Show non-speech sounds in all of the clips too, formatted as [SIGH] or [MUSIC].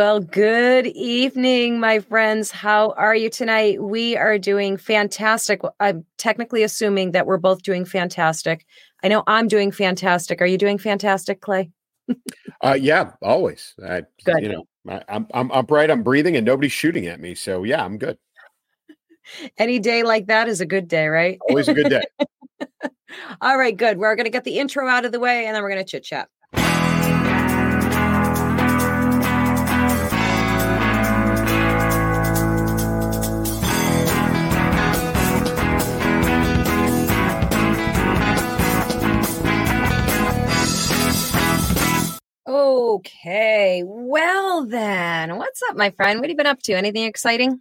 Well, good evening, my friends. How are you tonight? We are doing fantastic. I'm technically assuming that we're both doing fantastic. I know I'm doing fantastic. Are you doing fantastic, Clay? uh, yeah, always. I, good. You know, I, I'm I'm upright. I'm breathing, and nobody's shooting at me. So yeah, I'm good. Any day like that is a good day, right? Always a good day. [LAUGHS] All right, good. We're going to get the intro out of the way, and then we're going to chit chat. Okay. Well, then, what's up, my friend? What have you been up to? Anything exciting?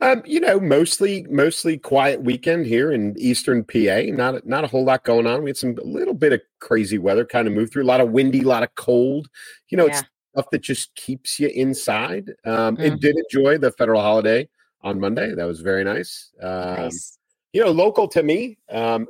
Um, you know, mostly mostly quiet weekend here in Eastern PA. Not not a whole lot going on. We had some a little bit of crazy weather, kind of moved through. A lot of windy, a lot of cold. You know, yeah. it's stuff that just keeps you inside. Um, mm-hmm. It did enjoy the federal holiday on Monday. That was very nice. Um, nice. You know, local to me. Um,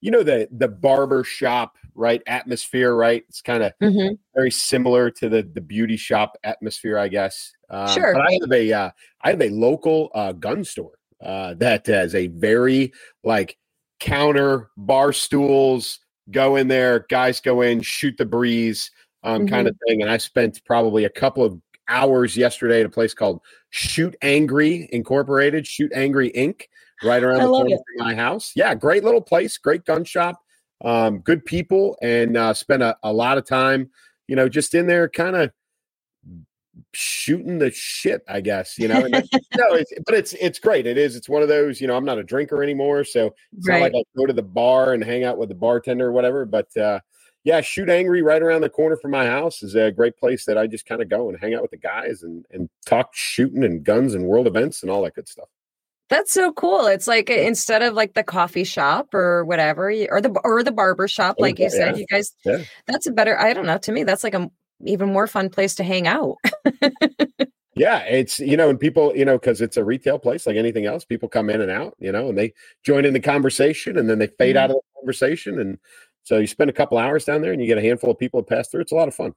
you know the the barber shop right atmosphere right? It's kind of mm-hmm. very similar to the the beauty shop atmosphere i guess. Um, sure. but i have a uh, I have a local uh, gun store uh, that has a very like counter bar stools go in there guys go in shoot the breeze um, mm-hmm. kind of thing. And i spent probably a couple of hours yesterday at a place called shoot angry incorporated shoot angry inc right around I the corner from my house. Yeah great little place great gun shop um, good people, and uh, spent a, a lot of time, you know, just in there, kind of shooting the shit, I guess, you know. no, it's, but it's it's great. It is. It's one of those, you know. I'm not a drinker anymore, so it's right. not like I go to the bar and hang out with the bartender or whatever. But uh, yeah, shoot angry right around the corner from my house is a great place that I just kind of go and hang out with the guys and and talk shooting and guns and world events and all that good stuff. That's so cool. It's like instead of like the coffee shop or whatever, or the or the barber shop, like you said, you guys. Yeah. That's a better. I don't know. To me, that's like a even more fun place to hang out. [LAUGHS] yeah, it's you know, and people, you know, because it's a retail place like anything else. People come in and out, you know, and they join in the conversation, and then they fade mm-hmm. out of the conversation, and so you spend a couple hours down there, and you get a handful of people to pass through. It's a lot of fun.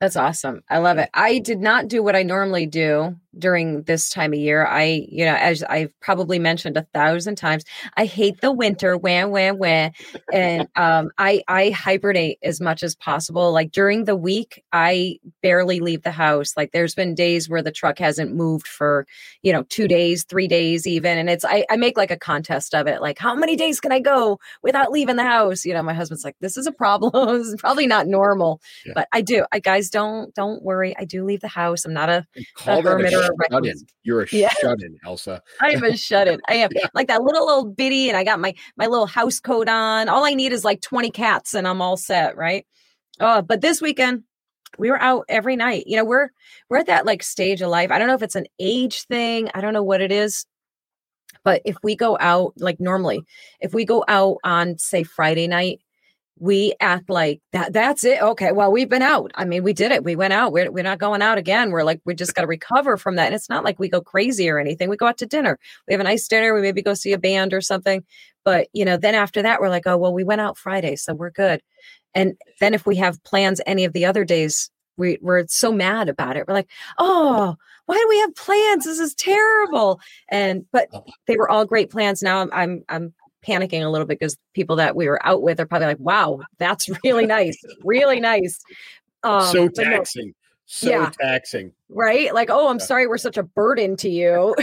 That's awesome. I love it. I did not do what I normally do during this time of year. I, you know, as I've probably mentioned a thousand times, I hate the winter, wham, wham, wham. And um, I, I hibernate as much as possible. Like during the week, I barely leave the house. Like there's been days where the truck hasn't moved for, you know, two days, three days even. And it's, I, I make like a contest of it. Like, how many days can I go without leaving the house? You know, my husband's like, this is a problem. [LAUGHS] this is probably not normal, yeah. but I do. I guys don't, don't worry. I do leave the house. I'm not a, a hermit shut in. You're a yeah. shut in, Elsa. I'm a [LAUGHS] shut in. I am yeah. like that little old bitty, and I got my my little house coat on. All I need is like 20 cats, and I'm all set, right? Oh, but this weekend we were out every night. You know, we're we're at that like stage of life. I don't know if it's an age thing. I don't know what it is. But if we go out like normally, if we go out on say Friday night, we act like that that's it okay well we've been out. I mean we did it we went out we're, we're not going out again we're like we just got to recover from that and it's not like we go crazy or anything we go out to dinner we have a nice dinner we maybe go see a band or something but you know then after that we're like oh well we went out friday so we're good. And then if we have plans any of the other days we, we're so mad about it we're like oh why do we have plans? This is terrible. And but oh. they were all great plans now i'm i'm, I'm panicking a little bit because people that we were out with are probably like, wow, that's [LAUGHS] really nice. really nice. Um, so taxing. No, so yeah, taxing. Right? Like, oh, I'm sorry we're such a burden to you.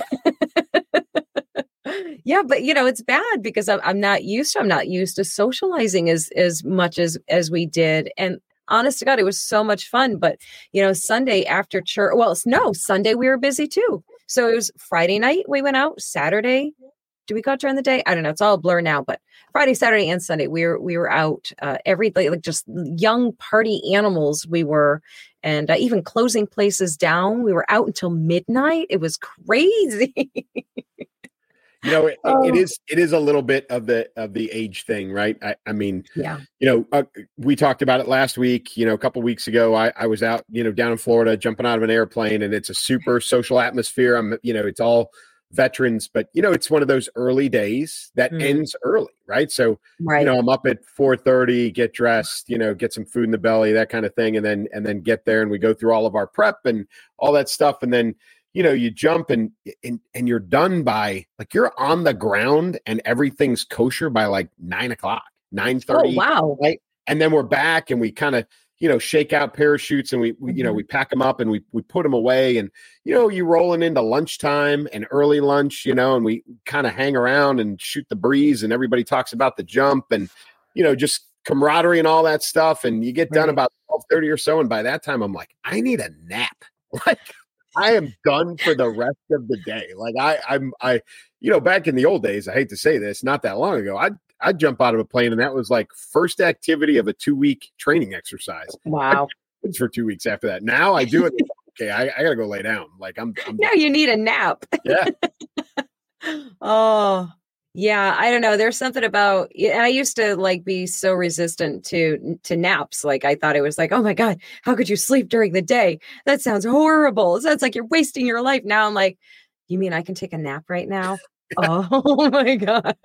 [LAUGHS] yeah, but you know, it's bad because I'm, I'm not used to I'm not used to socializing as as much as as we did. And honest to God, it was so much fun. But you know, Sunday after church, well, no, Sunday we were busy too. So it was Friday night we went out, Saturday do we go out during the day? I don't know. It's all blur now. But Friday, Saturday, and Sunday, we were we were out uh, every like just young party animals. We were, and uh, even closing places down. We were out until midnight. It was crazy. you know, it, oh. it is it is a little bit of the of the age thing, right? I, I mean, yeah. You know, uh, we talked about it last week. You know, a couple weeks ago, I, I was out, you know, down in Florida, jumping out of an airplane, and it's a super social atmosphere. I'm, you know, it's all veterans, but you know, it's one of those early days that mm. ends early, right? So, right. you know, I'm up at 4:30, get dressed, you know, get some food in the belly, that kind of thing, and then and then get there and we go through all of our prep and all that stuff, and then you know, you jump and and and you're done by like you're on the ground and everything's kosher by like nine o'clock, nine thirty. Oh, wow! Right, and then we're back and we kind of you know shake out parachutes and we, we you know mm-hmm. we pack them up and we we put them away and you know you rolling into lunchtime and early lunch you know and we kind of hang around and shoot the breeze and everybody talks about the jump and you know just camaraderie and all that stuff and you get done right. about 12:30 or so and by that time I'm like I need a nap [LAUGHS] like I am done for the rest of the day like I I'm I you know back in the old days I hate to say this not that long ago I I'd jump out of a plane and that was like first activity of a two week training exercise. Wow. For two weeks after that. Now I do it. okay, I, I gotta go lay down. Like I'm, I'm now you need a nap. Yeah. [LAUGHS] oh yeah, I don't know. There's something about and I used to like be so resistant to to naps. Like I thought it was like, oh my God, how could you sleep during the day? That sounds horrible. It sounds like you're wasting your life. Now I'm like, you mean I can take a nap right now? Oh [LAUGHS] my god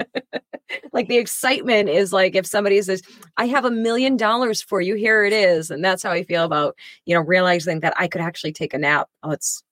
like the excitement is like if somebody says i have a million dollars for you here it is and that's how i feel about you know realizing that i could actually take a nap oh it's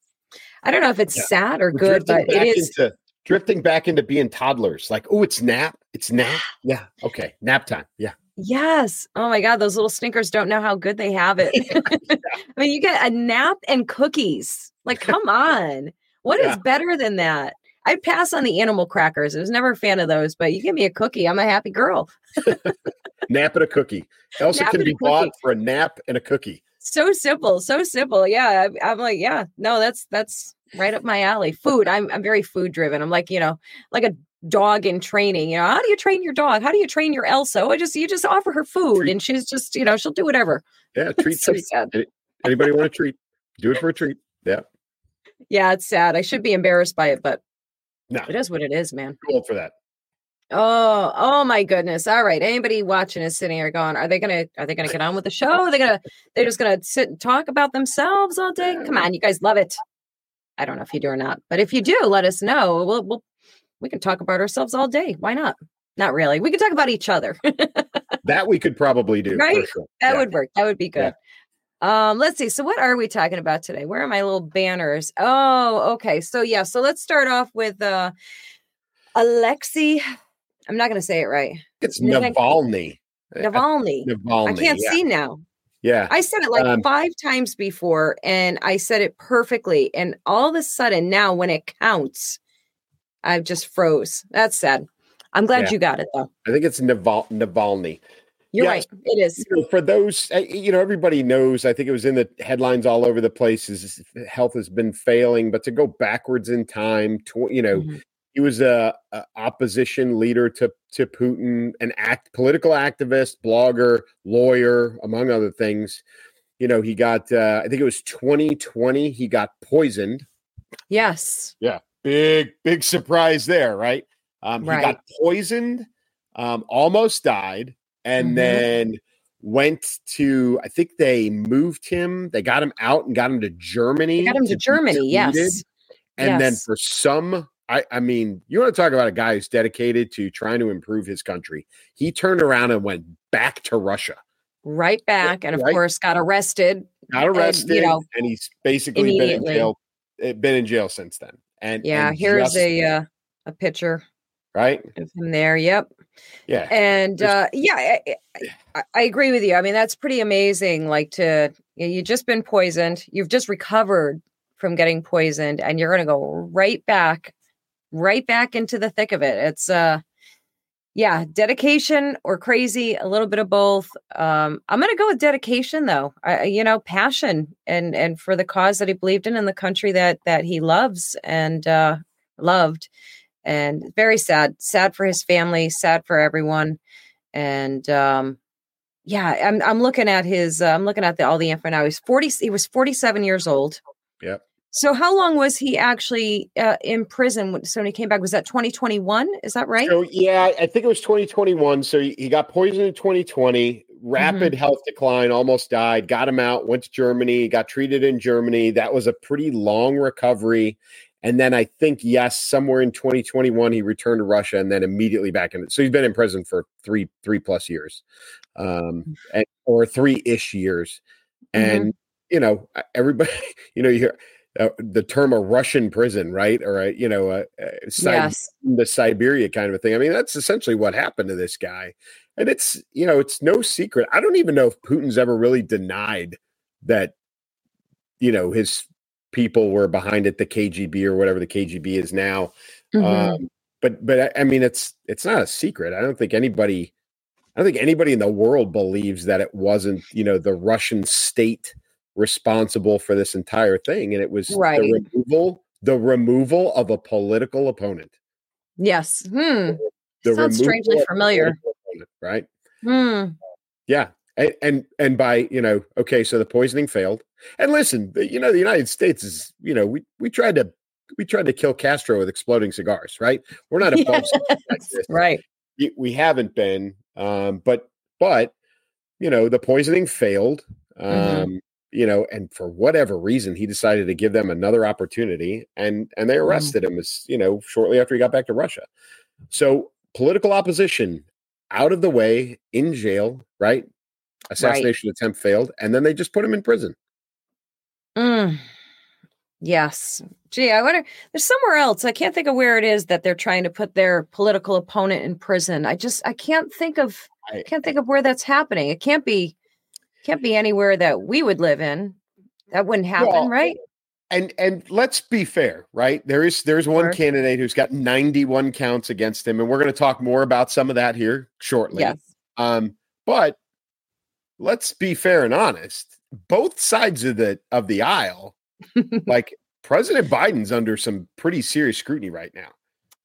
i don't know if it's yeah. sad or We're good but it is into, drifting back into being toddlers like oh it's nap it's nap [GASPS] yeah okay nap time yeah Yes. Oh my God. Those little stinkers don't know how good they have it. [LAUGHS] [LAUGHS] I mean, you get a nap and cookies. Like, come on. What yeah. is better than that? I'd pass on the animal crackers. I was never a fan of those, but you give me a cookie, I'm a happy girl. [LAUGHS] nap and a cookie. Elsa nap can be bought for a nap and a cookie. So simple, so simple. Yeah, I'm like, yeah, no, that's that's right up my alley. Food. I'm I'm very food driven. I'm like, you know, like a dog in training. You know, how do you train your dog? How do you train your Elsa? I just you just offer her food, treat. and she's just you know she'll do whatever. Yeah, [LAUGHS] treat. so treat. Sad. Anybody want a treat? Do it for a treat. Yeah. Yeah, it's sad. I should be embarrassed by it, but no, it is what it is, man. Too old for that. Oh, oh my goodness! All right, anybody watching is sitting here going, "Are they gonna? Are they gonna get on with the show? Are they gonna? They're just gonna sit and talk about themselves all day? Come on, you guys love it. I don't know if you do or not, but if you do, let us know. We'll, we'll we can talk about ourselves all day. Why not? Not really. We can talk about each other. that we could probably [LAUGHS] do. Right? Sure. That yeah. would work. That would be good. Um, let's see. So what are we talking about today? Where are my little banners? Oh, okay. So yeah, so let's start off with uh Alexei. I'm not gonna say it right. It's Navalny. Navalny. Navalny. I can't yeah. see now. Yeah. I said it like um, five times before and I said it perfectly. And all of a sudden now when it counts, I just froze. That's sad. I'm glad yeah. you got it though. I think it's Naval- Navalny. You're yes. right. It is. You know, for those, uh, you know, everybody knows, I think it was in the headlines all over the place, his health has been failing, but to go backwards in time, to, you know, mm-hmm. he was a, a, opposition leader to, to Putin, an act, political activist, blogger, lawyer, among other things. You know, he got, uh, I think it was 2020, he got poisoned. Yes. Yeah. Big, big surprise there, right? Um, right. He got poisoned, um, almost died and mm-hmm. then went to I think they moved him. They got him out and got him to Germany. They got him to, to Germany, yes. And yes. then for some I, I mean, you want to talk about a guy who's dedicated to trying to improve his country. He turned around and went back to Russia. Right back. And of right? course got arrested. Got arrested. And, you know, and he's basically been in jail eh, been in jail since then. And yeah, and here's just, a uh, a picture right of him there. Yep. Yeah. And uh, yeah, I, I, agree with you. I mean, that's pretty amazing. Like to you've just been poisoned, you've just recovered from getting poisoned, and you're going to go right back, right back into the thick of it. It's uh, yeah, dedication or crazy, a little bit of both. Um, I'm going to go with dedication, though. I, you know, passion and and for the cause that he believed in and the country that that he loves and uh, loved and very sad sad for his family sad for everyone and um yeah i'm i'm looking at his uh, i'm looking at the all the info now. He's 40 he was 47 years old. Yep. So how long was he actually uh, in prison so when he came back? Was that 2021 is that right? So yeah i think it was 2021 so he, he got poisoned in 2020 rapid mm-hmm. health decline almost died got him out went to germany got treated in germany. That was a pretty long recovery And then I think, yes, somewhere in 2021, he returned to Russia and then immediately back in. So he's been in prison for three, three plus years, um, and, or three ish years. And, mm-hmm. you know, everybody, [LAUGHS] you know, you hear uh, the term a Russian prison, right? Or, a, you know, a, a yes. the Siberia kind of a thing. I mean, that's essentially what happened to this guy. And it's, you know, it's no secret. I don't even know if Putin's ever really denied that, you know, his people were behind it, the KGB or whatever the KGB is now. Mm-hmm. Um, but but I mean, it's it's not a secret. I don't think anybody, I don't think anybody in the world believes that it wasn't you know the Russian state responsible for this entire thing, and it was right. the removal the removal of a political opponent. Yes. Hmm. The Sounds strangely familiar. Opponent, right. Hmm. Yeah, and, and and by you know okay so the poisoning failed and listen you know the united states is you know we we tried to we tried to kill castro with exploding cigars right we're not above yes, [LAUGHS] like right we, haven't been um but but you know the poisoning failed mm-hmm. um mm-hmm. you know and for whatever reason he decided to give them another opportunity and and they mm-hmm. arrested mm. him as you know shortly after he got back to russia so political opposition out of the way in jail right assassination right. attempt failed, and then they just put him in prison. Mm. Yes. Gee, I wonder. There's somewhere else. I can't think of where it is that they're trying to put their political opponent in prison. I just I can't think of I can't think of where that's happening. It can't be can't be anywhere that we would live in. That wouldn't happen, well, right? And and let's be fair, right? There is there's one sure. candidate who's got 91 counts against him, and we're going to talk more about some of that here shortly. Yes. Um, but let's be fair and honest. Both sides of the of the aisle, [LAUGHS] like President Biden's under some pretty serious scrutiny right now.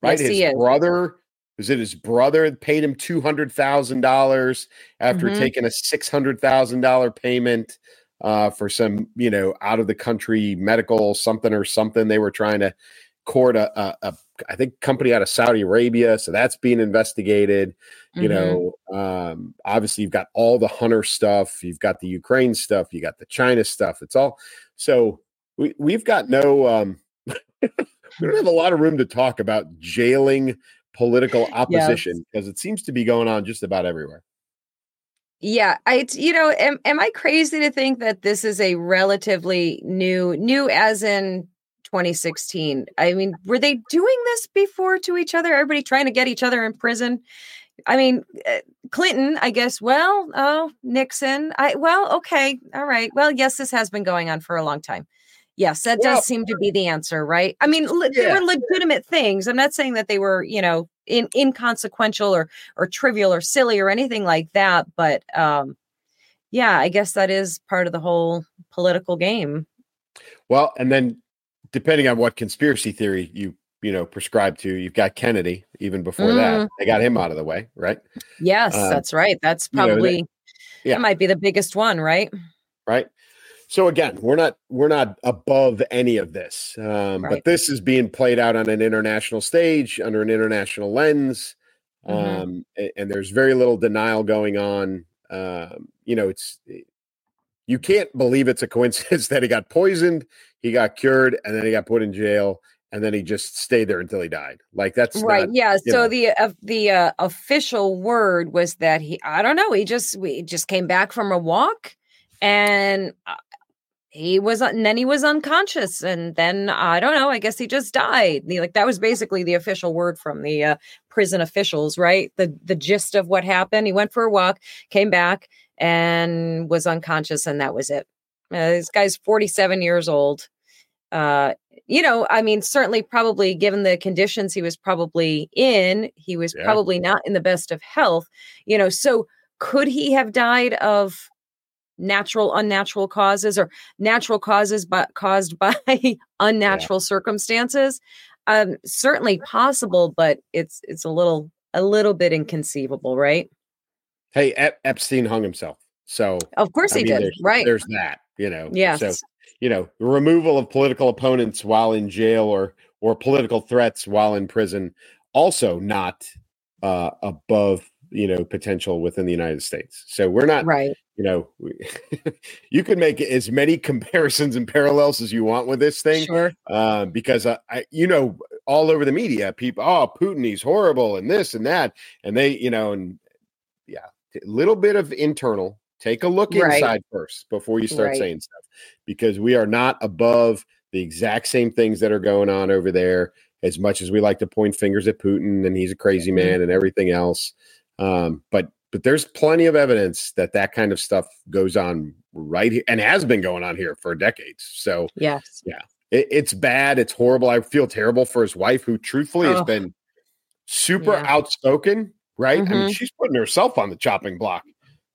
Right, yes, his brother is it his brother paid him two hundred thousand dollars after mm-hmm. taking a six hundred thousand dollar payment uh, for some you know out of the country medical something or something they were trying to court a, a, a I think company out of Saudi Arabia, so that's being investigated. Mm-hmm. You know, um, obviously you've got all the Hunter stuff, you've got the Ukraine stuff, you got the China stuff. It's all so we we've got no um, [LAUGHS] we don't have a lot of room to talk about jailing political opposition because yes. it seems to be going on just about everywhere. Yeah, I you know, am am I crazy to think that this is a relatively new new as in 2016. I mean, were they doing this before to each other? Everybody trying to get each other in prison. I mean, uh, Clinton, I guess. Well, oh, Nixon. I well, okay, all right. Well, yes, this has been going on for a long time. Yes, that well, does seem to be the answer, right? I mean, le- yeah. they were legitimate things. I'm not saying that they were, you know, in, inconsequential or or trivial or silly or anything like that, but um yeah, I guess that is part of the whole political game. Well, and then depending on what conspiracy theory you you know prescribe to you've got kennedy even before mm. that they got him out of the way right yes uh, that's right that's probably you know, that, yeah. that might be the biggest one right right so again we're not we're not above any of this um, right. but this is being played out on an international stage under an international lens mm-hmm. um, and, and, there's very little denial going on um, you know it's you can't believe it's a coincidence [LAUGHS] that he got poisoned, he got cured, and then he got put in jail, and then he just stayed there until he died. Like that's right. Not, yeah. So know. the uh, the uh, official word was that he I don't know he just we just came back from a walk, and uh, he was and then he was unconscious, and then I don't know. I guess he just died. Like that was basically the official word from the uh, prison officials, right? The the gist of what happened. He went for a walk, came back and was unconscious, and that was it. Uh, this guy's 47 years old. Uh, you know, I mean, certainly, probably given the conditions he was probably in, he was yeah. probably not in the best of health. You know, so could he have died of natural, unnatural causes or natural causes but caused by [LAUGHS] unnatural yeah. circumstances? Um, certainly possible, but it's it's a little a little bit inconceivable, right? Hey, Ep- Epstein hung himself. So of course I he mean, did. Right. There's that, you know. Yeah. So, you know, the removal of political opponents while in jail or or political threats while in prison also not uh above you know potential within the United States. So we're not right. You know, we, [LAUGHS] you can make as many comparisons and parallels as you want with this thing, sure. uh, because I, I, you know, all over the media, people, oh, Putin, he's horrible, and this and that, and they, you know, and yeah, little bit of internal. Take a look Right. inside first before you start Right. saying stuff, because we are not above the exact same things that are going on over there. As much as we like to point fingers at Putin and he's a crazy Mhm. man and everything else, um, but but there's plenty of evidence that that kind of stuff goes on right here and has been going on here for decades. So Yes. it, it's bad. It's horrible. I feel terrible for his wife, who truthfully has been super Yeah. outspoken. Right? I mean, Mhm. she's putting herself on the chopping block.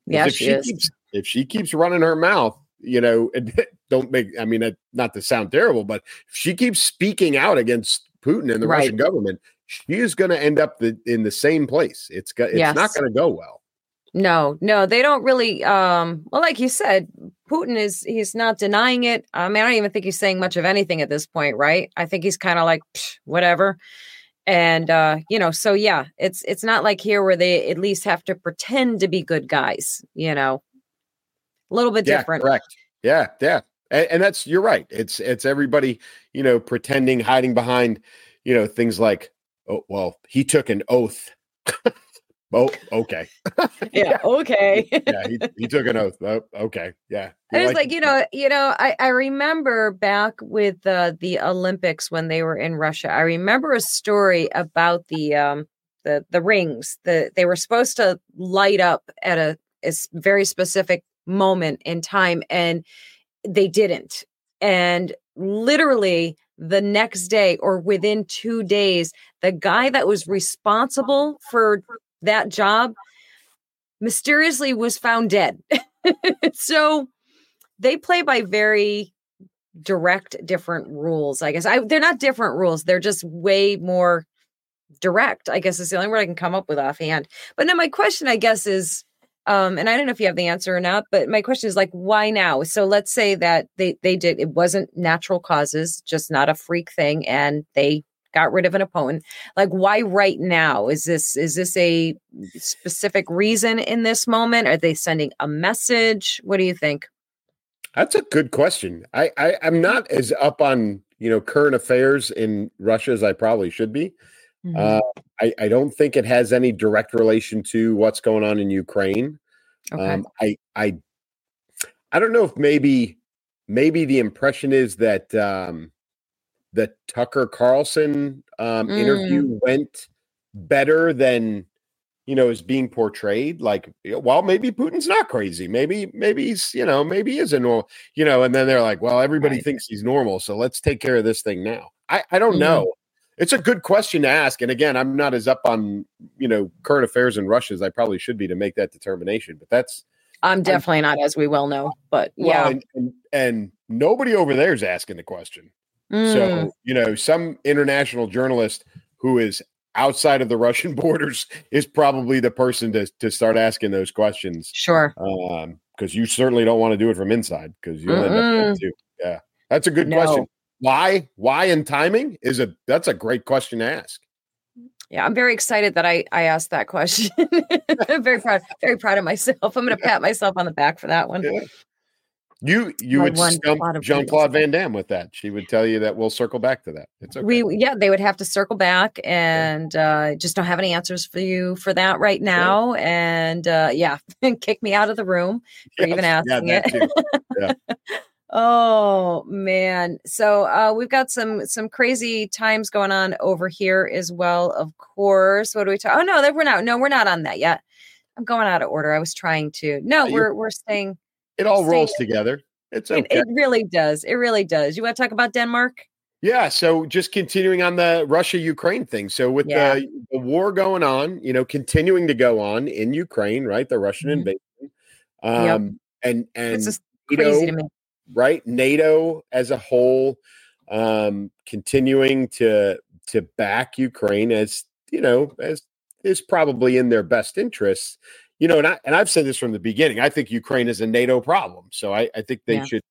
Yeah, if she she keeps if she keeps running her mouth, you know, [LAUGHS] and don't make. I mean, not to sound terrible, but if she keeps speaking out against Putin and the Right. Russian government, she is going to end up the, in the same place. It's go, it's not going to go well. No, no, they don't really. Um, well, like you said, Putin is he's not denying it. I mean, I don't even think he's saying much of anything at this point, right? I think he's kind of like whatever. And uh, you know, so yeah, it's it's not like here where they at least have to pretend to be good guys, you know. A little bit Yeah, different. correct. Yeah, yeah, and, and that's you're right. It's it's everybody, you know, pretending, hiding behind, you know, things like, oh, well, he took an oath. [LAUGHS] oh, okay. [LAUGHS] Yeah, okay. yeah, he, he took an oath. Oh, okay, yeah. I You're was like, you know, you know, I, I remember back with uh, the Olympics when they were in Russia. I remember a story about the um the the rings. The they were supposed to light up at a, a very specific moment in time, and they didn't. And literally the next day or within two days, the guy that was responsible for that job mysteriously was found dead. [LAUGHS] so they play by very direct different rules i guess. I they're not different rules they're just way more direct i guess is the only word i can come up with offhand. But now my question i guess is um and i don't know if you have the answer or not but my question is like why now? So let's say that they they did it wasn't natural causes just not a freak thing and they got rid of an opponent like why right now is this is this a specific reason in this moment are they sending a message what do you think That's a good question. I, I I'm not as up on you know current affairs in Russia as I probably should be. Mm-hmm. Uh, I I don't think it has any direct relation to what's going on in Ukraine. okay Um, I I I don't know if maybe maybe the impression is that um, the Tucker Carlson um, Mm. interview went better than you know is being portrayed. Like, well, maybe Putin's not crazy. Maybe maybe he's you know maybe he is a normal you know. And then they're like, well, everybody Right. thinks he's normal, so let's take care of this thing now. I I don't Mhm. know. It's a good question to ask. And again, I'm not as up on you know current affairs in Russia as I probably should be to make that determination. But that's i'm definitely not as we well know but well, yeah and, and and nobody over there is asking the question. Mm, So you know, some international journalist who is outside of the Russian [LAUGHS] borders is probably the person to to start asking those questions. sure Um, because you certainly don't want to do it from inside because you'll end up too. Yeah, that's a good No. question. Why? Why and timing is a that's a great question to ask. yeah i'm very excited that i i asked that question i'm [LAUGHS] very proud very proud of myself i'm gonna [LAUGHS] pat myself on the back for that one Yeah. You you My would stump Jean Claude. Van Damme with that. She would tell you that we'll circle back to that. It's okay. we yeah they would have to circle back and uh just don't have any answers for you for that right now and uh yeah [LAUGHS] kick me out of the room for even Yes, yeah, asking that it too. [LAUGHS] oh man so uh we've got some some crazy times going on over here as well of course what do we talk oh no we're not no we're not on that yet i'm going out of order i was trying to no Yeah, we're we're staying It all rolls together. It's it, okay. it really does it really does you want to talk about denmark Yeah, so just continuing on the Russia Ukraine thing. So with Yeah. the, the war going on, you know, continuing to go on in Ukraine, right? The Russian Mhm. invasion. Um and and it's just you crazy know, to me right? NATO as a whole um continuing to to back Ukraine as, you know, as is probably in their best interests. You know, and I and I've said this from the beginning. I think Ukraine is a NATO problem. So I, I think they Yeah. should,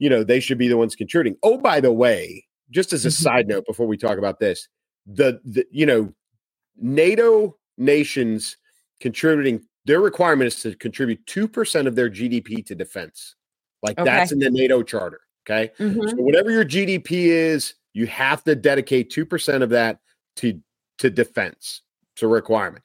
you know, they should be the ones contributing. Oh, by the way, just as a Mhm. side note before we talk about this, the, the you know, NATO nations contributing. Their requirement is to contribute two percent of their GDP to defense. Like okay. that's in the NATO charter. Okay, mm-hmm. so whatever your GDP is, you have to dedicate two percent of that to to defense. It's a requirement.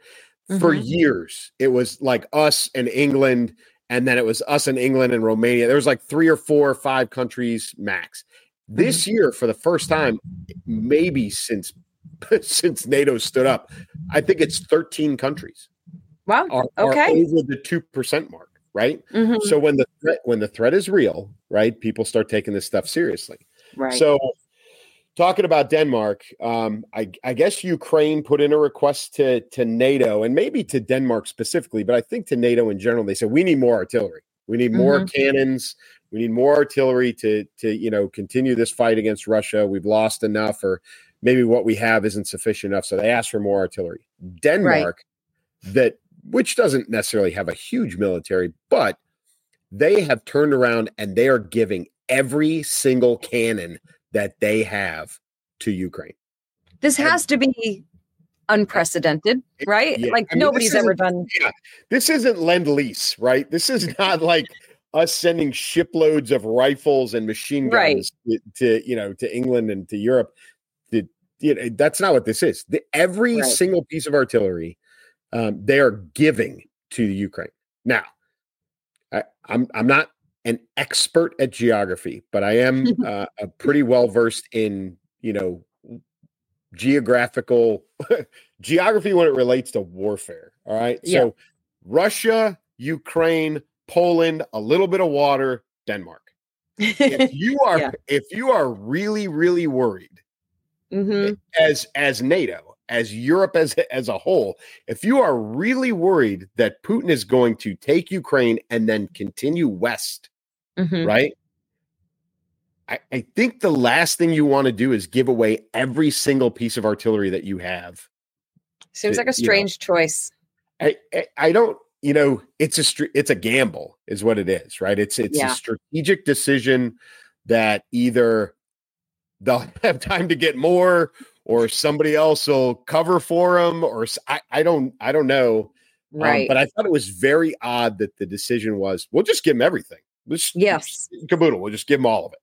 Mm-hmm. For years, it was like us and England, and then it was us and England and Romania. There was like three or four or five countries max. This mm-hmm. year, for the first time, maybe since [LAUGHS] since NATO stood up, I think it's 13 countries. Wow. Are, okay. Are over the two percent mark, right? Mm-hmm. So when the threat when the threat is real, right, people start taking this stuff seriously. Right. So talking about Denmark, um, I, I, guess Ukraine put in a request to to NATO and maybe to Denmark specifically, but I think to NATO in general, they said we need more artillery. We need more mm-hmm. cannons. We need more artillery to to you know continue this fight against Russia. We've lost enough, or maybe what we have isn't sufficient enough. So they asked for more artillery. Denmark, right. that which doesn't necessarily have a huge military, but they have turned around and they are giving every single cannon that they have to Ukraine. This and, has to be unprecedented, right? Yeah, like I mean, nobody's ever done. Yeah, this isn't lend lease, right? This is not like us sending shiploads of rifles and machine guns right. to, to, you know to England and to Europe. The, you know, that's not what this is. The, every right. single piece of artillery um, they are giving to the Ukraine. Now, I, I'm I'm not an expert at geography, but I am [LAUGHS] uh, a pretty well versed in you know geographical [LAUGHS] geography when it relates to warfare. All right, yeah. so Russia, Ukraine, Poland, a little bit of water, Denmark. if [LAUGHS] you are yeah. if you are really really worried mm-hmm. as as NATO, as Europe as as a whole, if you are really worried that Putin is going to take Ukraine and then continue west, mm-hmm. right? I, I think the last thing you want to do is give away every single piece of artillery that you have. Seems to, like a strange you know, choice. I, I, I don't you know it's a it's a gamble is what it is right it's it's yeah. a strategic decision that either they'll [LAUGHS] have time to get more or somebody else will cover for them or i, I don't i don't know um, right um, but i thought it was very odd that the decision was we'll just give them everything just, yes. caboodle we'll just give them all of it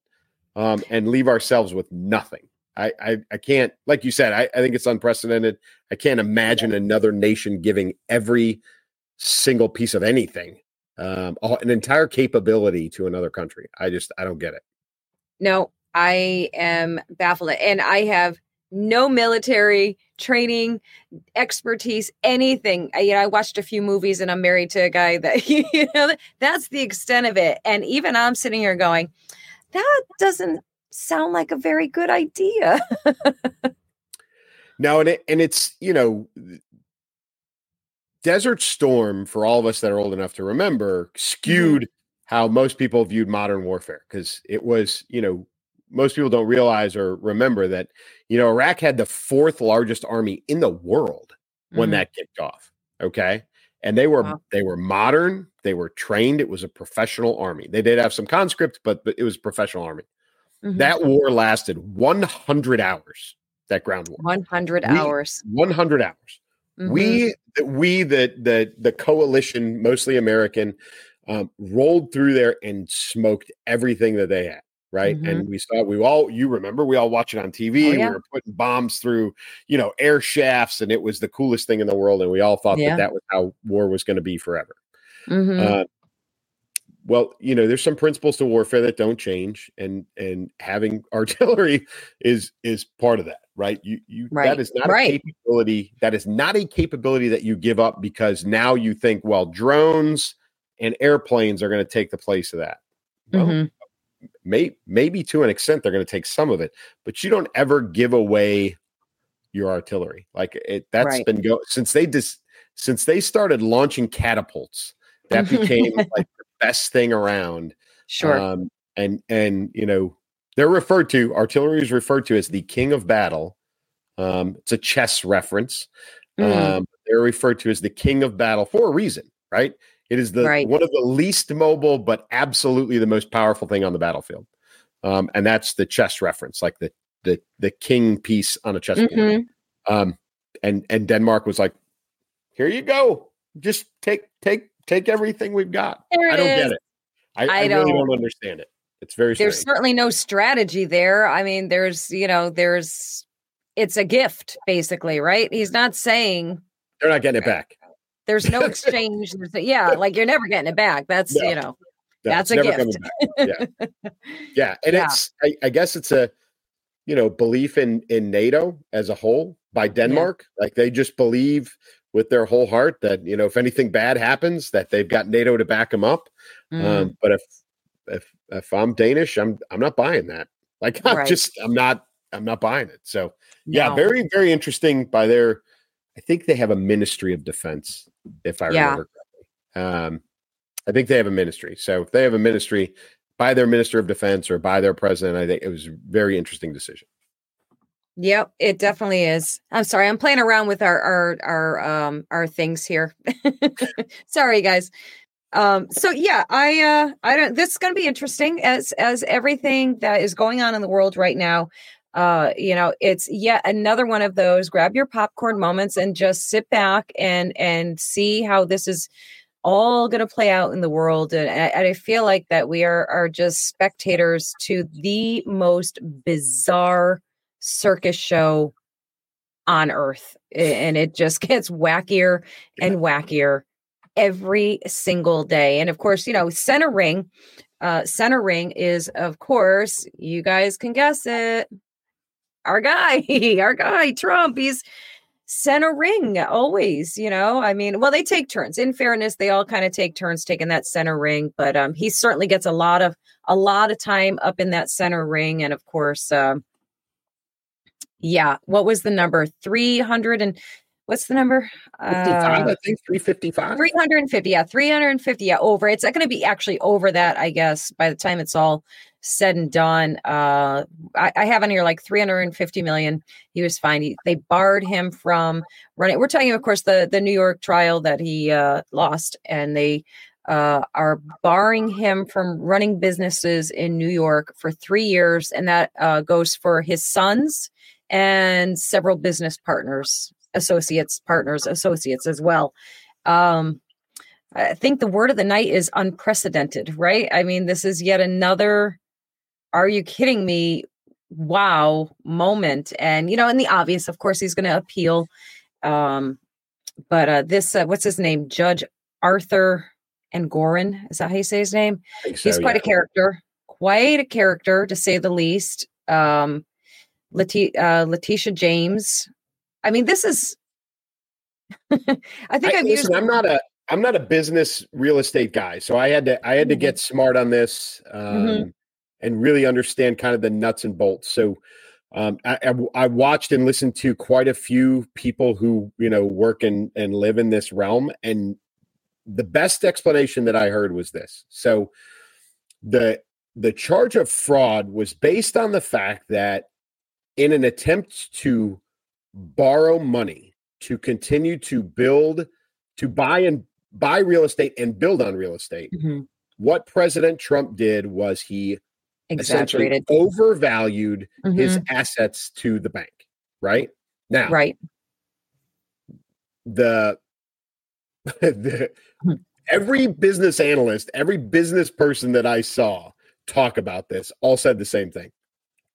um, and leave ourselves with nothing. I, I, I can't like you said I, I think it's unprecedented. I can't imagine another nation giving every single piece of anything, um, an entire capability to another country. I just I don't get it. No, I am baffled, and I have no military training, expertise, anything. I, you know, I watched a few movies, and I'm married to a guy that [LAUGHS] you know that's the extent of it. And even I'm sitting here going, that doesn't sound like a very good idea. [LAUGHS] no, and it, and it's you know Desert Storm, for all of us that are old enough to remember, mm-hmm. skewed mm-hmm. how most people viewed modern warfare because it was, you know, most people don't realize or remember that, you know, Iraq had the fourth largest army in the world when mm-hmm. that kicked off. Okay. And they were wow. they were modern, they were trained, it was a professional army. They did have some conscript, but but it was a professional army. Mm-hmm. That war lasted 100 hours. That ground war. 100 we, hours. 100 hours. Mm-hmm. We we the the the coalition, mostly American, um, rolled through there and smoked everything that they had. Right. Mm-hmm. And we saw we all you remember we all watch it on TV. Oh, yeah. We were putting bombs through, you know, air shafts, and it was the coolest thing in the world. And we all thought yeah. that that was how war was going to be forever. Mm-hmm. Uh, well, you know, there's some principles to warfare that don't change, and and having [LAUGHS] artillery is is part of that right? You you right. that is not right. a capability that is not a capability that you give up because now you think, well, drones and airplanes are going to take the place of that. Well, mm-hmm. May, maybe to an extent they're going to take some of it, but you don't ever give away your artillery. Like it that's right. been go since they just since they started launching catapults, that [LAUGHS] became like the best thing around. Sure. Um, and and you know they're referred to, artillery is referred to as the king of battle. Um, it's a chess reference. Mm. Um, they're referred to as the king of battle for a reason, right? It is the right. one of the least mobile, but absolutely the most powerful thing on the battlefield. Um, and that's the chess reference, like the the the king piece on a chessboard. Mm-hmm. Um, and and Denmark was like, "Here you go, just take take take everything we've got. There I don't is. get it. I, I I, don't. don't understand it. It's very There's strange. certainly no strategy there. I mean, there's, you know, there's, it's a gift basically, right? He's not saying They're not getting it back. There's no [LAUGHS] exchange. Yeah, like you're never getting it back. That's, No. you know, No, That's a gift. Yeah, [LAUGHS] yeah, and Yeah. it's I, I guess it's a you know belief in in NATO as a whole by Denmark. Like they just believe with their whole heart that you know if anything bad happens that they've got NATO to back them up. Mm. Um, but if if if I'm Danish, I'm I'm not buying that. Like [LAUGHS] I'm Right. just I'm not I'm not buying it. So yeah, No. very very interesting by their. I think they have a Ministry of Defense, if I Yeah. remember correctly. Um, I think they have a ministry. So if they have a ministry by their Minister of Defense or by their president, I think it was a very interesting decision. Yep, it definitely is. I'm sorry, I'm playing around with our our our um our things here. [LAUGHS] sorry, guys. Um, so yeah, I uh I don't this is gonna be interesting as as everything that is going on in the world right now. Uh, you know, it's yet another one of those grab your popcorn moments and just sit back and and see how this is all going to play out in the world. And, and i feel like that we are are just spectators to the most bizarre circus show on earth. And it just [LAUGHS] gets wackier and wackier every single day. And of course you know center ring uh center ring is of course you guys can guess it our guy [LAUGHS] our guy trump he's center ring always you know? I mean well they take turns. In fairness they all kind of take turns taking that center ring but um he certainly gets a lot of a lot of time up in that center ring and of course um yeah what was the number? 300 and what's the number? Uh, I think 355. 350 yeah 350 yeah over it's not going to be actually over that i guess by the time it's all said and done uh i, I have on here like 350 million he was fine he, they barred him from running we're talking of course the the new york trial that he uh lost and they uh, are barring him from running businesses in New York for three years, and that uh, goes for his sons and several business partners, associates, partners, associates as well. Um, I think the word of the night is unprecedented, right? I mean, this is yet another are you kidding me? Wow moment. And, you know, in the obvious, of course, he's going to appeal. Um, but uh, this, uh, what's his name? Judge Arthur Engoron. Is that how you say his name? Think He's quite yeah. a character, quite a character to say the least. Um, Leti- uh, Letitia James. I mean, this is. [LAUGHS] I think I, have used i'm not a I'm not a business real estate guy, so I had to I had to Mhm. get smart on this um, Mhm. And really understand kind of the nuts and bolts. So um, I, I, watched and listened to quite a few people who you know work and and live in this realm, and the best explanation that I heard was this. So the the charge of fraud was based on the fact that in an attempt to borrow money to continue to build to buy and buy real estate and build on real estate Mhm. what president trump did was he Exaggerated. overvalued his Mhm. assets to the bank right now Right. the, [LAUGHS] the Hmm. every business analyst every business person that i saw talk about this all said the same thing